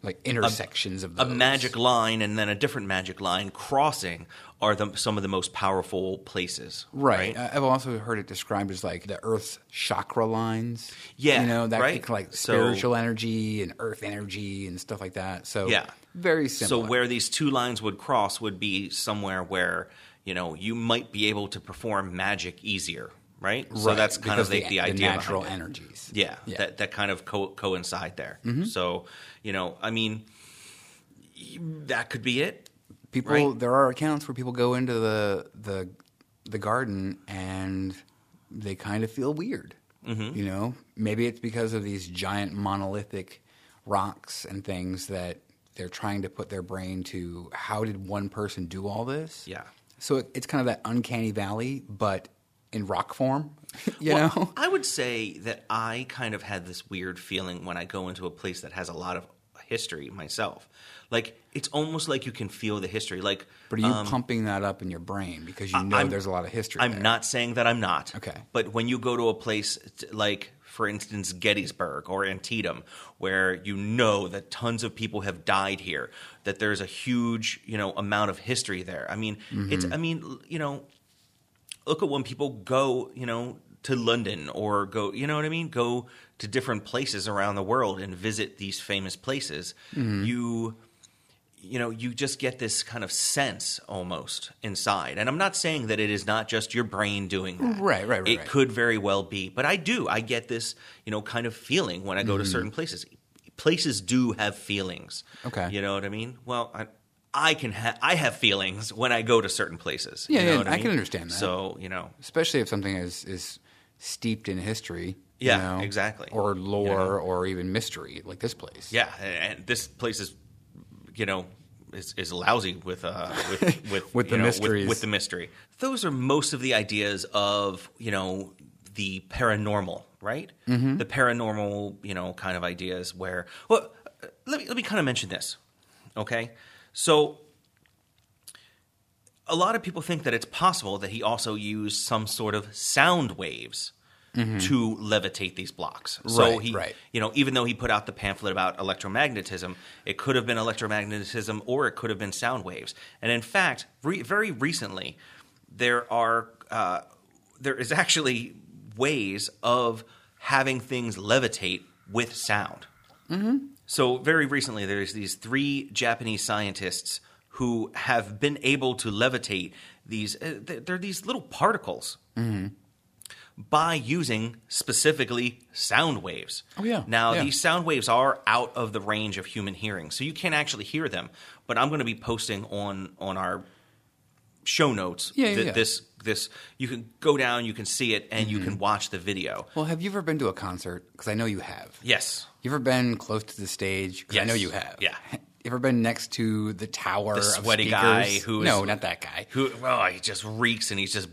like intersections of a magic line and then a different magic line crossing are the, some of the most powerful places. Right. I- I've also heard it described as like the Earth's chakra lines. Yeah, You know, that right. like So- spiritual energy and earth energy and stuff like that. So Yeah. very similar. So where these two lines would cross would be somewhere where you know you might be able to perform magic easier, right? So that's kind because of the, the, idea natural behind it. energies. Yeah, Yeah. Mm-hmm. that that kind of co- coincide there. So you know, I mean, that could be it. people right. there are accounts where people go into the the the garden and they kind of feel weird. Mm-hmm. You know, maybe it's because of these giant monolithic rocks and things that they're trying to put their brain to how did one person do all this? Yeah. So it, it's kind of that uncanny valley, but in rock form. You Well, know, I would say that I kind of had this weird feeling when I go into a place that has a lot of history myself. Like it's almost like you can feel the history. Like, but are you um, pumping that up in your brain because you know I'm- there's a lot of history? I'm there? not saying that I'm not. Okay. But when you go to a place t- like, for instance, Gettysburg or Antietam, where you know that tons of people have died here, that there's a huge, you know, amount of history there. I mean, it's. Mm-hmm. I mean, you know, look at when people go, you know, to London or go, you know what I mean, go to different places around the world and visit these famous places. Mm-hmm. You you know, you just get this kind of sense almost inside. And I'm not saying that it is not just your brain doing that. Right, right, right, It right. could very well be. But I do. I get this, you know, kind of feeling when I go to Mm-hmm. certain places. Places do have feelings. Okay. You know what I mean? Well, I, I can ha- I have feelings when I go to certain places. Yeah, you know yeah, what I I, can understand that. So, you know, especially if something is is steeped in history. Yeah, you know, exactly. Or lore, You know? or even mystery, like this place. yeah, and this place is, you know, is, is lousy with uh with with, With the know, mysteries. with, with the mystery. Those are most of the ideas of you know the paranormal, right? Mm-hmm. The paranormal, you know, kind of ideas where. Well, uh, let me let me kind of mention this, okay? So. A lot of people think that it's possible that he also used some sort of sound waves to levitate these blocks. So Mm-hmm. Right, he, right. you know, even though he put out the pamphlet about electromagnetism, it could have been electromagnetism or it could have been sound waves. And in fact, re- very recently, there are uh, there is actually ways of having things levitate with sound. So very recently, there's these three Japanese scientists who have been able to levitate these. Uh, they're these little particles by using specifically sound waves. Oh, yeah. Now Yeah. these sound waves are out of the range of human hearing, so you can't actually hear them. But I'm going to be posting on on our show notes Yeah, th- yeah. this this you can go down, you can see it, and Mm-hmm. you can watch the video. Well, have you ever been to a concert? Because I know you have. Yes, You ever been close to the stage? 'Cause I know you have. Yeah. You ever been next to the tower the sweaty guy who is no, not that guy. who well he just reeks and he's just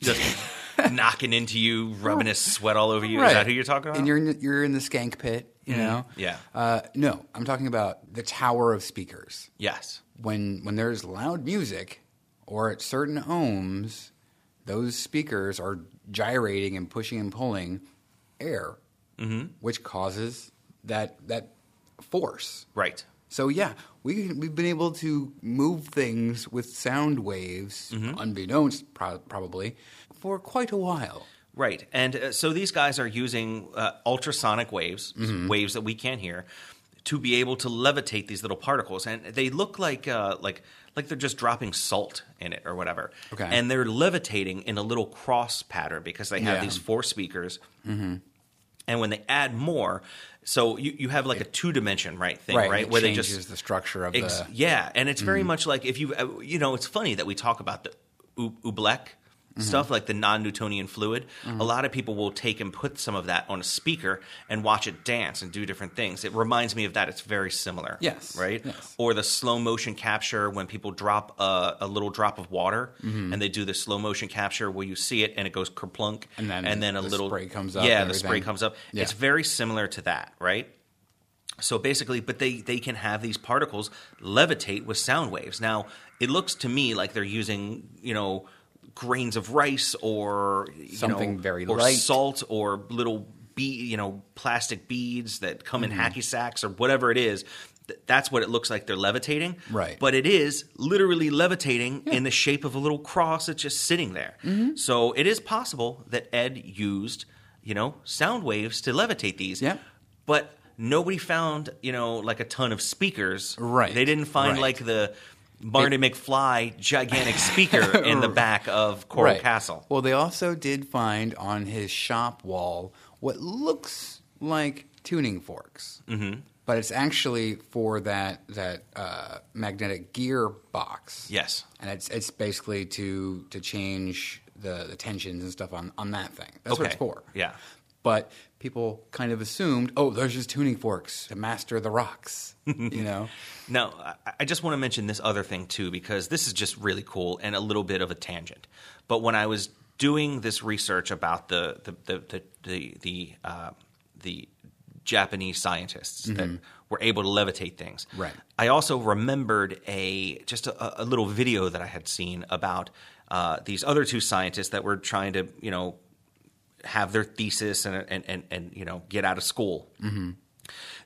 just knocking into you, rubbing his sweat all over you. Is that who you're talking about? And you're in the, you're in the skank pit. You know. yeah. Uh, no, I'm talking about the tower of speakers. yes. When when there's loud music, or at certain ohms, those speakers are gyrating and pushing and pulling air, Mm-hmm. which causes that that force. Right. So yeah, we we've been able to move things with sound waves, Mm-hmm. unbeknownst pro- probably, for quite a while. Right. And uh, so these guys are using uh, ultrasonic waves, Mm-hmm. waves that we can't hear, to be able to levitate these little particles, and they look like uh, like like they're just dropping salt in it or whatever. Okay. And they're levitating in a little cross pattern because they have Yeah. these four speakers. Mm-hmm. And when they add more, so you, you have like a two dimension right thing, right? it Where they changes just the structure of Ex- the. Mm-hmm. yeah, and it's very much like if you uh, you know it's funny that we talk about the u- oobleck Mm-hmm. stuff like the non-Newtonian fluid. A lot of people will take and put some of that on a speaker and watch it dance and do different things. It reminds me of that. It's very similar. Yes, right. yes. Or the slow motion capture when people drop a, a little drop of water and they do the slow motion capture where you see it and it goes kerplunk And then and then a the little spray comes up Yeah, the spray comes up. Yeah. It's very similar to that, right? So basically, but they they can have these particles levitate with sound waves. Now, it looks to me like they're using, you know, grains of rice or you Something know, very or light. salt or little be you know plastic beads that come Mm-hmm. in hacky sacks or whatever it is. That's what it looks like they're levitating. Right. But it is literally levitating in the shape of a little cross that's just sitting there. Mm-hmm. So it is possible that Ed used, you know, sound waves to levitate these. Yeah. But nobody found, you know, like a ton of speakers. Right. They didn't find Right. like the Marty McFly gigantic speaker in the back of Coral Right. Castle. Well, they also did find on his shop wall what looks like tuning forks, mm-hmm. but it's actually for that that uh, magnetic gear box. Yes. and it's it's basically to to change the, the tensions and stuff on on that thing. That's what it's for. Yeah. But people kind of assumed, oh, there's just tuning forks to master the rocks. you know, Now, I- I just want to mention this other thing too, because this is just really cool and a little bit of a tangent. But when I was doing this research about the the the the the, the, uh, the Japanese scientists that were able to levitate things, Right. I also remembered a just a, a little video that I had seen about uh, these other two scientists that were trying to, you know, have their thesis and and and, and you know get out of school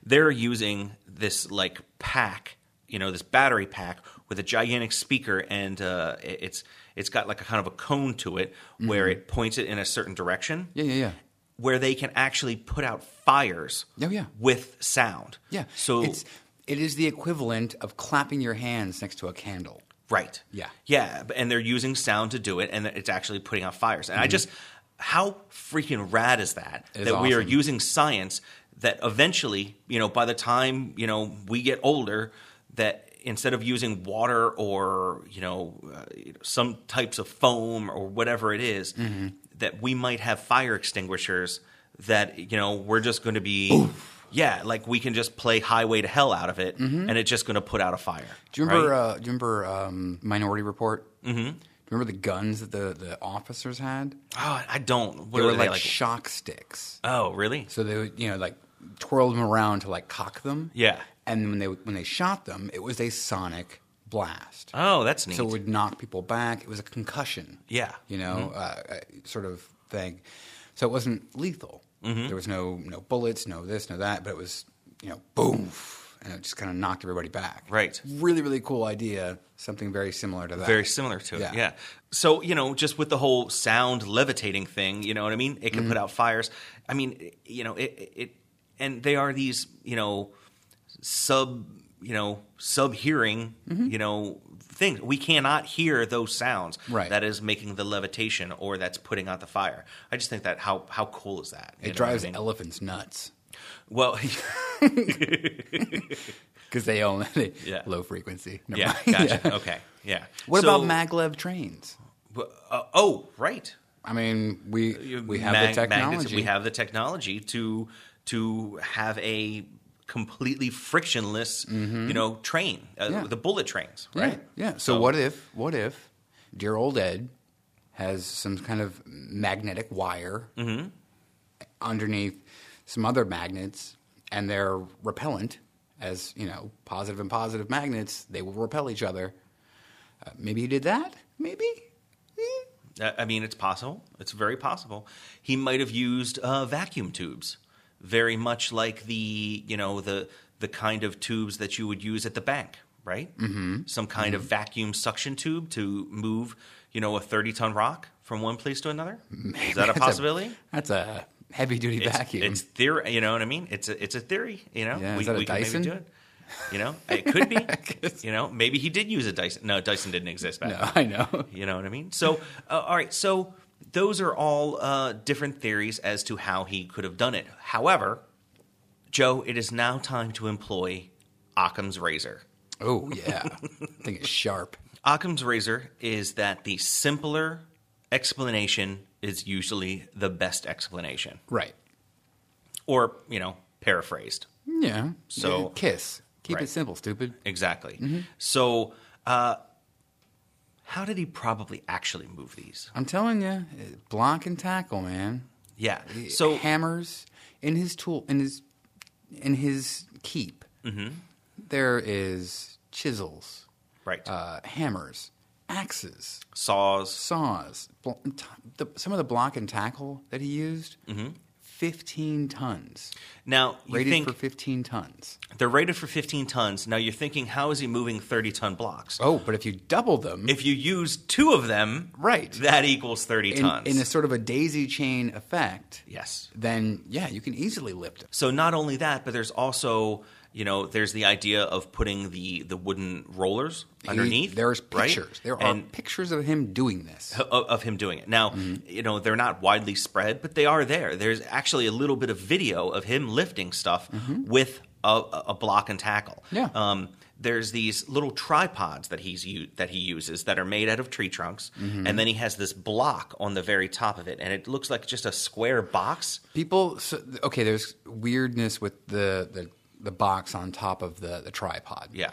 they're using this like pack, you know, this battery pack with a gigantic speaker, and uh, it- it's it's got like a kind of a cone to it where it points it in a certain direction. Yeah, yeah, yeah. Where they can actually put out fires. Oh, yeah. With sound. yeah. So it's it is the equivalent of clapping your hands next to a candle. Right. Yeah. Yeah, and they're using sound to do it, and it's actually putting out fires. Mm-hmm. And I just, how freaking rad is that? That we are using science that eventually, you know, by the time you know we get older, that instead of using water or you know uh, some types of foam or whatever it is, Mm-hmm. that we might have fire extinguishers that you know we're just going to be. Yeah, like we can just play Highway to Hell out of it, and it's just going to put out a fire. Mm-hmm. Do you remember? right? Uh, do you remember um, Minority Report? Mm-hmm. Remember the guns that the, the officers had? Oh, I don't. What They were like, shock sticks. Oh, really? So they would, you know, like twirled them around to like cock them. Yeah. And when they when they shot them, it was a sonic blast. Oh, that's neat. So it would knock people back. It was a concussion. Yeah. You know, uh, uh, sort of thing. So it wasn't lethal. Mm-hmm. There was no no bullets, no this, no that, but it was you know boom, and it just kind of knocked everybody back. Right. Really, really cool idea. Something very similar to that. Very similar to it. Yeah. Yeah. So, you know, just with the whole sound levitating thing, you know what I mean? It can Mm-hmm. put out fires. I mean, you know, it, it and they are these, you know, sub, you know, sub hearing, Mm-hmm. you know, things. We cannot hear those sounds Right. that is making the levitation or that's putting out the fire. I just think that how how cool is that? It what I drives mean? elephants nuts Well, because they own Yeah. low frequency. Never yeah, mind. gotcha. Yeah. Okay. Yeah. What So- about maglev trains? Uh, oh, right. I mean, we we have mag- the magnets- technology. we have the technology to to have a completely frictionless, you know, train. Uh, Mm-hmm. Yeah. The bullet trains, Yeah, right? Yeah. So, what if what if dear old Ed has some kind of magnetic wire Mm-hmm. underneath some other magnets, and they're repellent, as you know, positive and positive magnets, they will repel each other. Uh, maybe he did that. Maybe. Uh, I mean, it's possible. It's very possible. He might have used uh, vacuum tubes, very much like the you know the the kind of tubes that you would use at the bank, right? Mm-hmm. Some kind of vacuum suction tube to move you know a thirty ton rock from one place to another. Is that a That's possibility? That's a heavy duty it's, vacuum. It's theory. You know what I mean? It's a it's a theory. You know, Yeah, is we, we can Dyson? maybe do it. You know, it could be. you know, maybe he did use a Dyson. No, Dyson didn't exist back no, then. I know. You know what I mean? So, uh, all right. So those are all uh, different theories as to how he could have done it. However, Joe, it is now time to employ Occam's razor. Oh yeah, I think it's sharp. Occam's razor is that the simpler explanation is usually the best explanation, Right. or you know, paraphrased. Yeah. So- kiss. Keep Right. it simple, stupid. Exactly. Mm-hmm. So, uh, how did he probably actually move these? I'm telling you, block and tackle, man. Yeah. So hammers in his tool in his in his keep. Mm-hmm. there is chisels, right, uh, hammers, axes, saws. saws. Bl- t- the, some of the block and tackle that he used, Mm-hmm. 15 tons, Now you rated for 15 tons. they're rated for 15 tons. Now you're thinking, how is he moving 30 ton blocks? Oh, but if you double them, If you use two of them, Right. that equals 30 in, tons. in a sort of a daisy chain effect, yes. then yeah, you can easily lift them. So not only that, but there's also you know there's the idea of putting the the wooden rollers He- underneath. there's right? pictures. There are And- pictures of him doing this. of, of him doing it. Now, Mm-hmm. you know, they're not widely spread, but they are there. There's actually a little bit of video of him lifting stuff with a, a block and tackle. Mm-hmm. Yeah. Um, there's these little tripods that he's u- that he uses that are made out of tree trunks, Mm-hmm. and then he has this block on the very top of it, and it looks like just a square box. People, so, okay, there's weirdness with the, the the box on top of the the tripod. Yeah,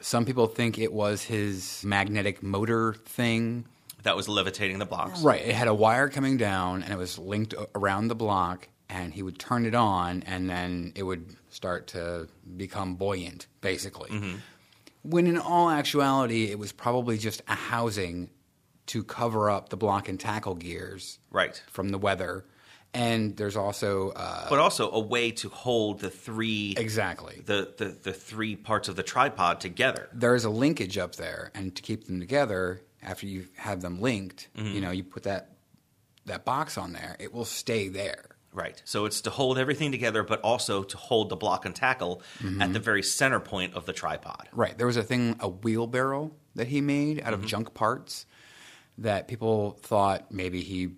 Some people think it was his magnetic motor thing. that was levitating the blocks. Right. It had a wire coming down and it was linked around the block, and he would turn it on, and then it would start to become buoyant, basically. Mm-hmm. When in all actuality, it was probably just a housing to cover up the block and tackle gears Right. from the weather. And there's also uh, But also a way to hold the three exactly the, the, the three parts of the tripod together. there's a linkage up there, and to keep them together, after you have them linked, you mm-hmm. know, you put that that box on there, it will stay there. Right. So it's to hold everything together, but also to hold the block and tackle at the mm-hmm. very center point of the tripod. Right. There was a thing, a wheelbarrow that he made out of mm-hmm. junk parts that people thought maybe he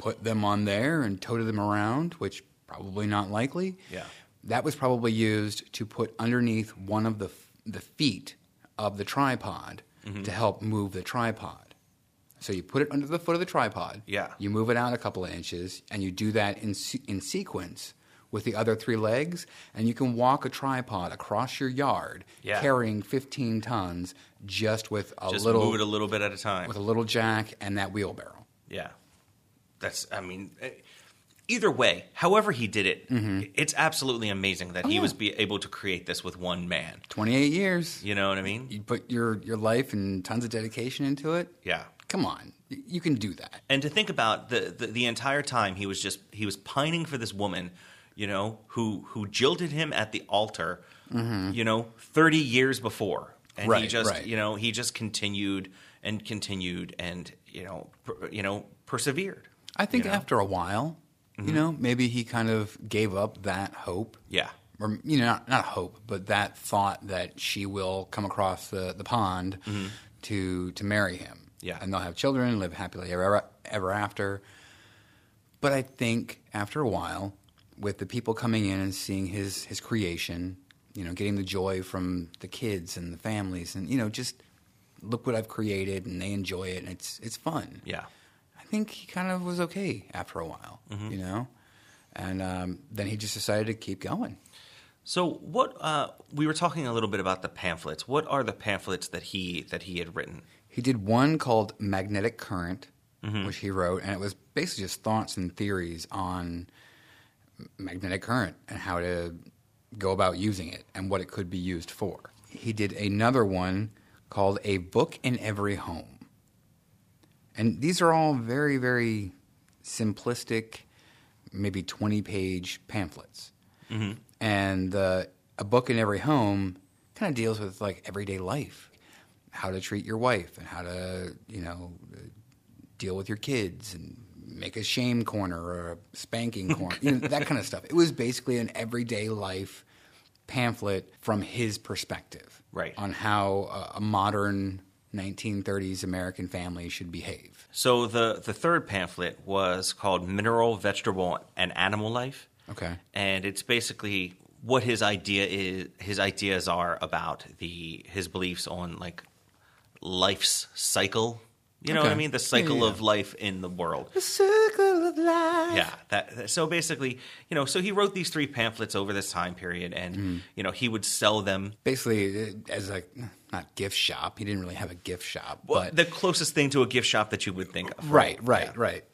put them on there and toted them around, which probably not likely. Yeah. That was probably used to put underneath one of the the feet of the tripod mm-hmm. to help move the tripod. So you put it under the foot of the tripod. Yeah. You move it out a couple of inches, and you do that in in sequence with the other three legs, and you can walk a tripod across your yard Yeah. carrying 15 tons just with a Just little move it a little bit at a time. with a little jack and that wheelbarrow. yeah. That's, I mean, eh, either way, however he did it, it's absolutely amazing that he yeah. was be able to create this with one man. 28 years. You know what I mean? You put your your life and tons of dedication into it. Yeah. Come on, you can do that. and to think about the, the the entire time he was just he was pining for this woman you know who who jilted him at the altar you know 30 years before and he Mm-hmm. Just right. you know he just continued and continued and you know per, you know persevered I think you know? after a while, you know, maybe he kind of gave up that hope. yeah Or you know, not, not hope, but that thought that she will come across the, the pond to to marry him. Mm-hmm. Yeah. and they'll have children, live happily ever ever after. But I think after a while, with the people coming in and seeing his his creation, you know, getting the joy from the kids and the families, and you know, just look what I've created, and they enjoy it, and it's it's fun. Yeah. I think he kind of was okay after a while, you know, and um, then he just decided to keep going. So what uh, we were talking a little bit about the pamphlets. What are the pamphlets that he that he had written? He did one called Magnetic Current, which he wrote, and it was basically just thoughts and theories on magnetic current and how to go about using it and what it could be used for. He did another one called A Book in Every Home. And these are all very, very simplistic, maybe 20 page pamphlets. And uh, A Book in Every Home kind of deals with like everyday life how to treat your wife and how to, you know, deal with your kids and make a shame corner or a spanking corner, you know, that kind of stuff. It was basically an everyday life pamphlet from his perspective Right. on how a, a modern 1930s American family should behave. So the the third pamphlet was called Mineral, Vegetable, and Animal Life. Okay. and it's basically what his idea is. His ideas are about the his beliefs on like life's cycle. You know what I mean? The cycle Yeah, yeah. of life in the world. The circle of life. Yeah. That, so basically, you know, so he wrote these three pamphlets over this time period, and Mm-hmm. you know, he would sell them. Basically, uh, as a not gift shop. He didn't really have a gift shop, Well, but the closest thing to a gift shop that you would think of. right, right, Yeah. right.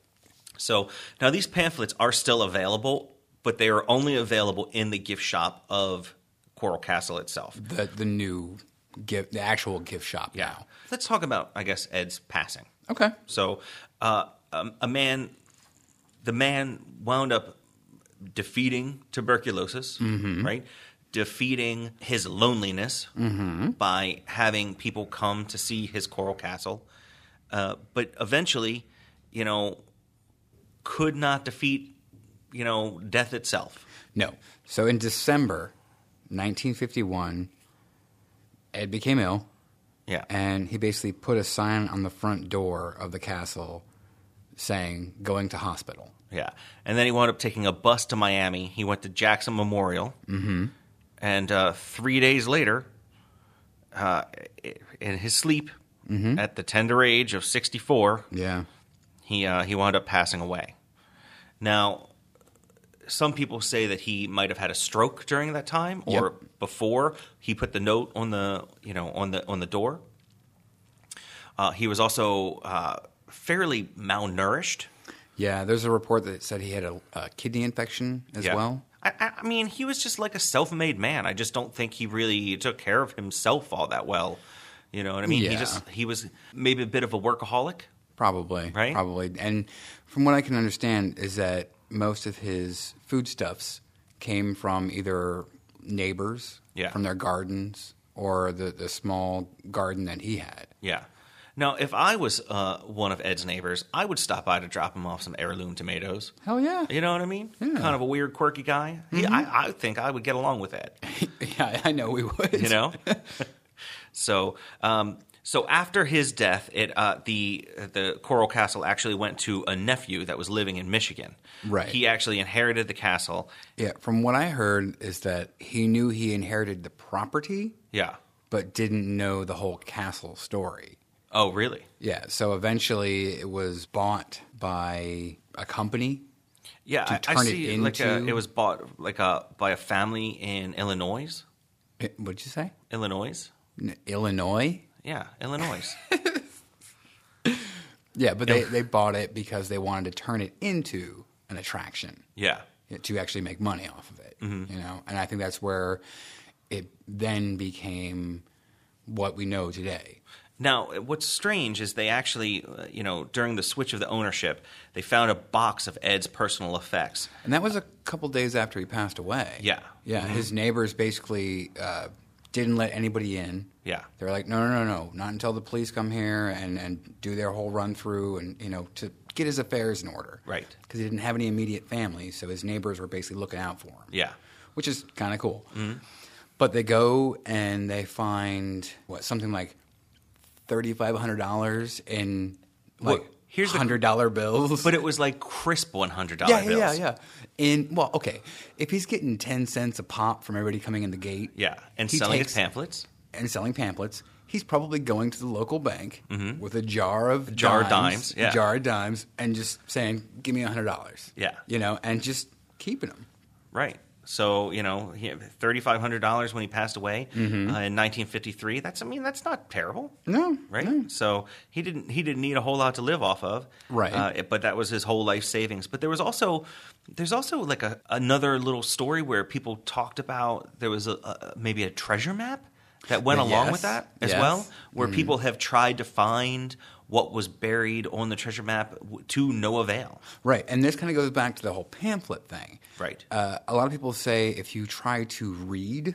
So now these pamphlets are still available, but they are only available in the gift shop of Coral Castle itself. The the new gift, the actual gift shop. now. Let's talk about, I guess, Ed's passing. Okay. So, uh, um, a man, the man wound up defeating tuberculosis, right? Defeating his loneliness by having people come to see his coral castle, uh, but eventually, you know, could not defeat, you know, death itself. No. So in December 1951, Ed became ill, Yeah, and he basically put a sign on the front door of the castle saying "Going to hospital." Yeah, and then he wound up taking a bus to Miami. He went to Jackson Memorial, mm-hmm. and uh, three days later, uh, in his sleep, at the tender age of sixty-four, Yeah. he uh, he wound up passing away. Now, some people say that he might have had a stroke during that time, or Yep. before he put the note on the you know on the on the door. Uh, he was also uh, fairly malnourished. Yeah. There's a report that said he had a, a kidney infection as Yeah. well. I, I mean, he was just like a self-made man. I just don't think he really took care of himself all that well. You know what I mean? He Yeah. just he was maybe a bit of a workaholic. Probably. Right? Probably. And from what I can understand is that most of his foodstuffs came from either neighbors Yeah. from their gardens or the, the small garden that he had. Yeah. Now, if I was uh, one of Ed's neighbors, I would stop by to drop him off some heirloom tomatoes. Hell yeah. You know what I mean? Yeah. Mm-hmm. Kind of a weird, quirky guy. He, I, I think I would get along with Ed. yeah, I know we would. You know. so, um, so after his death, it uh, the the Coral Castle actually went to a nephew that was living in Michigan. Right. He actually inherited the castle. Yeah, from what I heard is that he knew he inherited the property, Yeah. but didn't know the whole castle story. Oh, really? Yeah, so eventually it was bought by a company. Yeah, To I, I turn it see. like a, it was bought like a by a family in Illinois. Eh, What'd you say? Illinois. N- Illinois? Yeah, Illinois. Yeah, but they, they bought it because they wanted to turn it into an attraction yeah. yeah, to actually make money off of it. Mm-hmm. You know, and I think that's where it then became what we know today. Now, what's strange is they actually, uh, you know, during the switch of the ownership, they found a box of Ed's personal effects. And that was a couple days after he passed away. Yeah. Yeah, his neighbors basically uh, didn't let anybody in. Yeah. They're like, no, no, no, no, not until the police come here and, and do their whole run through and, you know, to get his affairs in order. Right. Because he didn't have any immediate family, so his neighbors were basically looking out for him. Yeah. Which is kind of cool. But they go and they find, what, something like $3,500 in like Well, here's the- $100 bills. But it was like crisp one hundred dollar yeah, bills. yeah, yeah, yeah. In well, okay, if he's getting ten cents a pop from everybody coming in the gate, Yeah, and selling takes- his pamphlets. and selling pamphlets, he's probably going to the local bank with a jar of Mm-hmm. jar of dimes, dimes, yeah. a jar of dimes, and just saying, "Give me a hundred dollars." Yeah. you know, and just keeping them. Right. So you know, he thirty five hundred dollars when he passed away Mm-hmm. uh, in nineteen fifty three. That's I mean that's not terrible. No, right? no. So he didn't he didn't need a whole lot to live off of, Right. Uh, but that was his whole life savings. But there was also there's also like a another little story where people talked about there was a, a maybe a treasure map that went Uh, along with that as yes. Well, where people have tried to find what was buried on the treasure map to no avail. Right, and this kind of goes back to the whole pamphlet thing. Right. Uh, a lot of people say if you try to read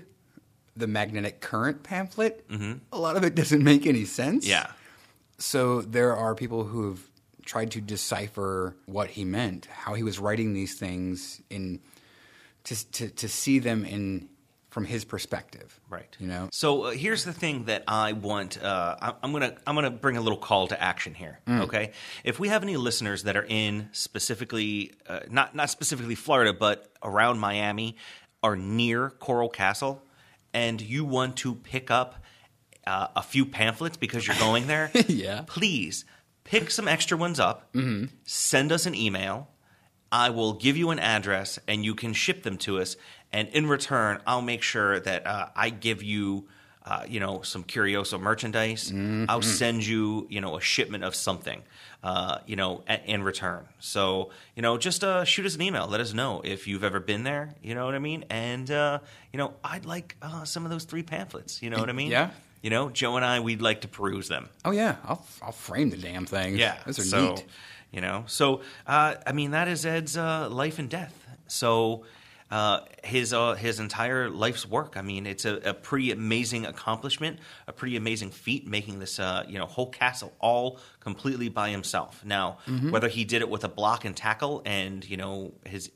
the magnetic current pamphlet, a lot of it doesn't make any sense. Yeah. So there are people who have tried to decipher what he meant, how he was writing these things in to to, to see them in from his perspective. Right. You know. So uh, here's the thing that I want. Uh, I- I'm gonna I'm gonna bring a little call to action here. Mm. Okay. If we have any listeners that are in specifically uh, not not specifically Florida, but around Miami are near Coral Castle, and you want to pick up uh, a few pamphlets because you're going there, Yeah. please pick some extra ones up. Send us an email. I will give you an address and you can ship them to us. And in return, I'll make sure that uh, I give you, uh, you know, some Curioso merchandise. I'll send you, you know, a shipment of something, uh, you know, a- in return. So, you know, just uh, shoot us an email. Let us know if you've ever been there. You know what I mean? And, uh, you know, I'd like uh, some of those three pamphlets. You know what I mean? Yeah. You know, Joe and I, we'd like to peruse them. Oh yeah, I'll I'll frame the damn thing. Yeah. those are so, neat. You know, so uh, I mean that is Ed's uh, life and death. So uh, his uh, his entire life's work. I mean, it's a, a pretty amazing accomplishment, a pretty amazing feat, making this uh, you know whole castle all completely by himself. Now, Mm-hmm. whether he did it with a block and tackle, and you know his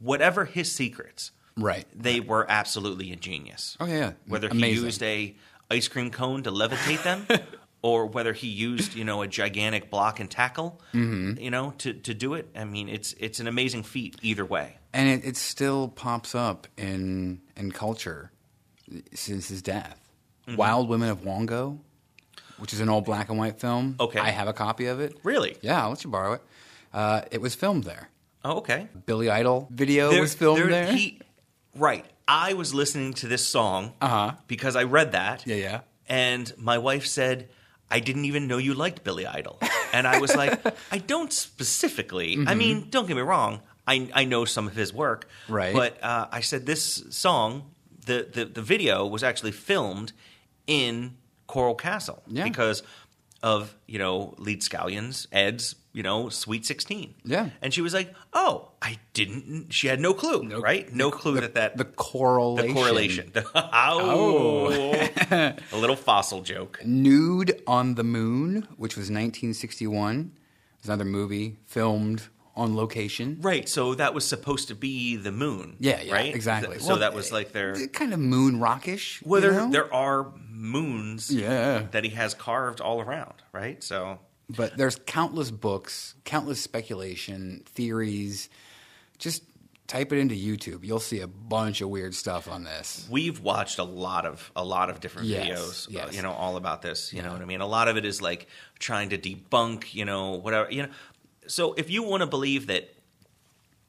whatever his secrets, Right. They were absolutely ingenious. Oh, yeah. whether Amazing. he used a ice cream cone to levitate them. Or whether he used, you know, a gigantic block and tackle, Mm-hmm. you know, to, to do it. I mean, it's it's an amazing feat either way. And it, it still pops up in in culture since his death. Mm-hmm. Wild Women of Wongo, which is an old black and white film. Okay. I have a copy of it. Really? Yeah, I'll let you borrow it. Uh, it was filmed there. Oh, okay. Billy Idol video There- was filmed there. he- right. I was listening to this song Uh-huh. because I read that. yeah, yeah. And my wife said, I didn't even know you liked Billy Idol. And I was like, I don't specifically. I Mm-hmm. mean, don't get me wrong. I, I know some of his work. Right. But uh, I said this song, the, the, the video was actually filmed in Coral Castle Yeah. because of, you know, Leedskalnin's, Ed's, you know, Sweet 16. Yeah. And she was like, oh, I didn't. She had no clue, No- right? No clue that that. The correlation. the correlation. oh. a little fossil joke. Nude on the Moon, which was 1961. It was another movie filmed on location. Right. So that was supposed to be the moon. Yeah, yeah, right. exactly. So Well, that was like their. Kind of moon rockish. Well, you there, know? there are moons. Yeah. That he has carved all around. Right. So But there's countless books, countless speculation, theories. Just type it into YouTube. You'll see a bunch of weird stuff on this. we've watched a lot of a lot of different Yes, videos. uh, yes. you know, all about this. You know what I mean? A lot of it is like trying to debunk. You know, whatever. You know. So if you want to believe that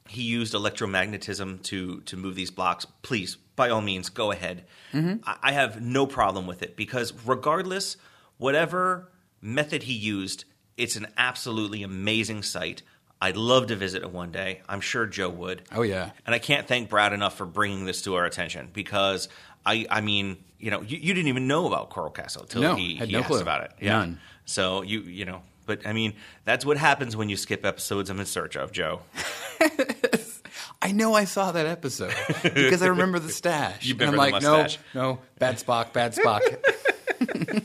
he used electromagnetism to to move these blocks, please, by all means, go ahead. Mm-hmm. I, I have no problem with it because regardless, whatever method he used, it's an absolutely amazing site. I'd love to visit it one day. I'm sure Joe would. Oh, yeah. And I can't thank Brad enough for bringing this to our attention because I, I mean, you know, you, you didn't even know about Coral Castle until No, he, had he no asked clue. about it. None. So you, you know, but I mean, that's what happens when you skip episodes I'm in search of, Joe. I know I saw that episode because I remember the stash. You And I'm remember like, the mustache. no, no, bad Spock, bad Spock.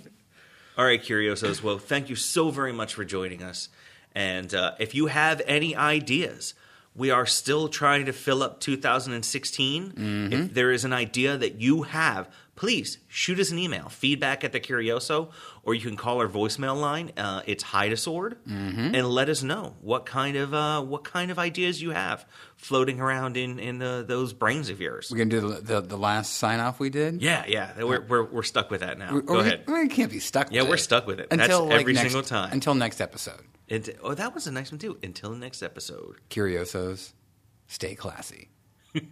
All right, Curiosos. Well, thank you so very much for joining us. And uh, if you have any ideas, we are still trying to fill up 2016. If there is an idea that you have, please shoot us an email, feedback at the Curioso, or you can call our voicemail line. Uh, it's Hide a Sword, Mm-hmm. and let us know what kind of uh, what kind of ideas you have floating around in in the, those brains of yours. We're gonna do the the, the last sign off we did. Yeah, yeah, we're we're, we're stuck with that now. Or Go we, ahead. We can't be stuck. Yeah, we're it. stuck with it. That's until like, every next- single time. Until next episode. It- oh, that was a nice one too. Until the next episode. Curiosos, stay classy. Do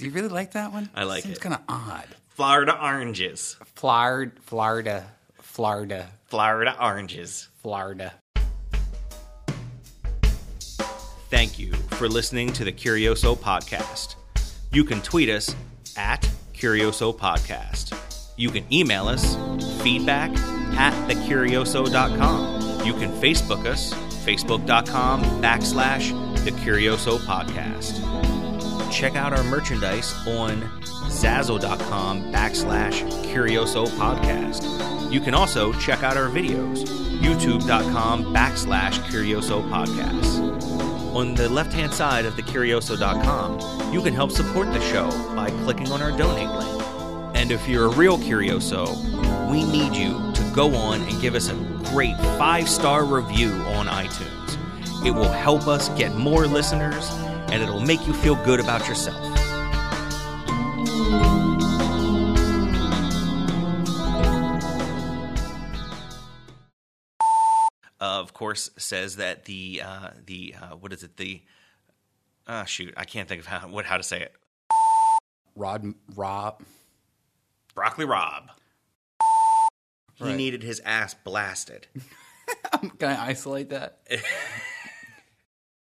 you really like that one? I like Seems it. Seems kind of odd. Florida oranges. Florida, Florida, Florida, Florida oranges. Florida. Thank you for listening to the Curioso Podcast. You can tweet us at Curioso Podcast. You can email us feedback at thecurioso.com. You can Facebook us, facebook.com backslash the Curioso Podcast. Check out our merchandise on zazzle.com backslash Curioso Podcast. You can also check out our videos, youtube.com backslash Curioso Podcast. On the left hand side of the Curioso.com, you can help support the show by clicking on our donate link. And if you're a real Curioso, we need you to go on and give us a great five star review on iTunes. It will help us get more listeners and it'll make you feel good about yourself. Uh, of course, says that the uh, the uh, what is it the ah shoot I can't think of how what how to say it Rod, Rob. broccoli Rob. He Right. needed his ass blasted. Can I isolate that?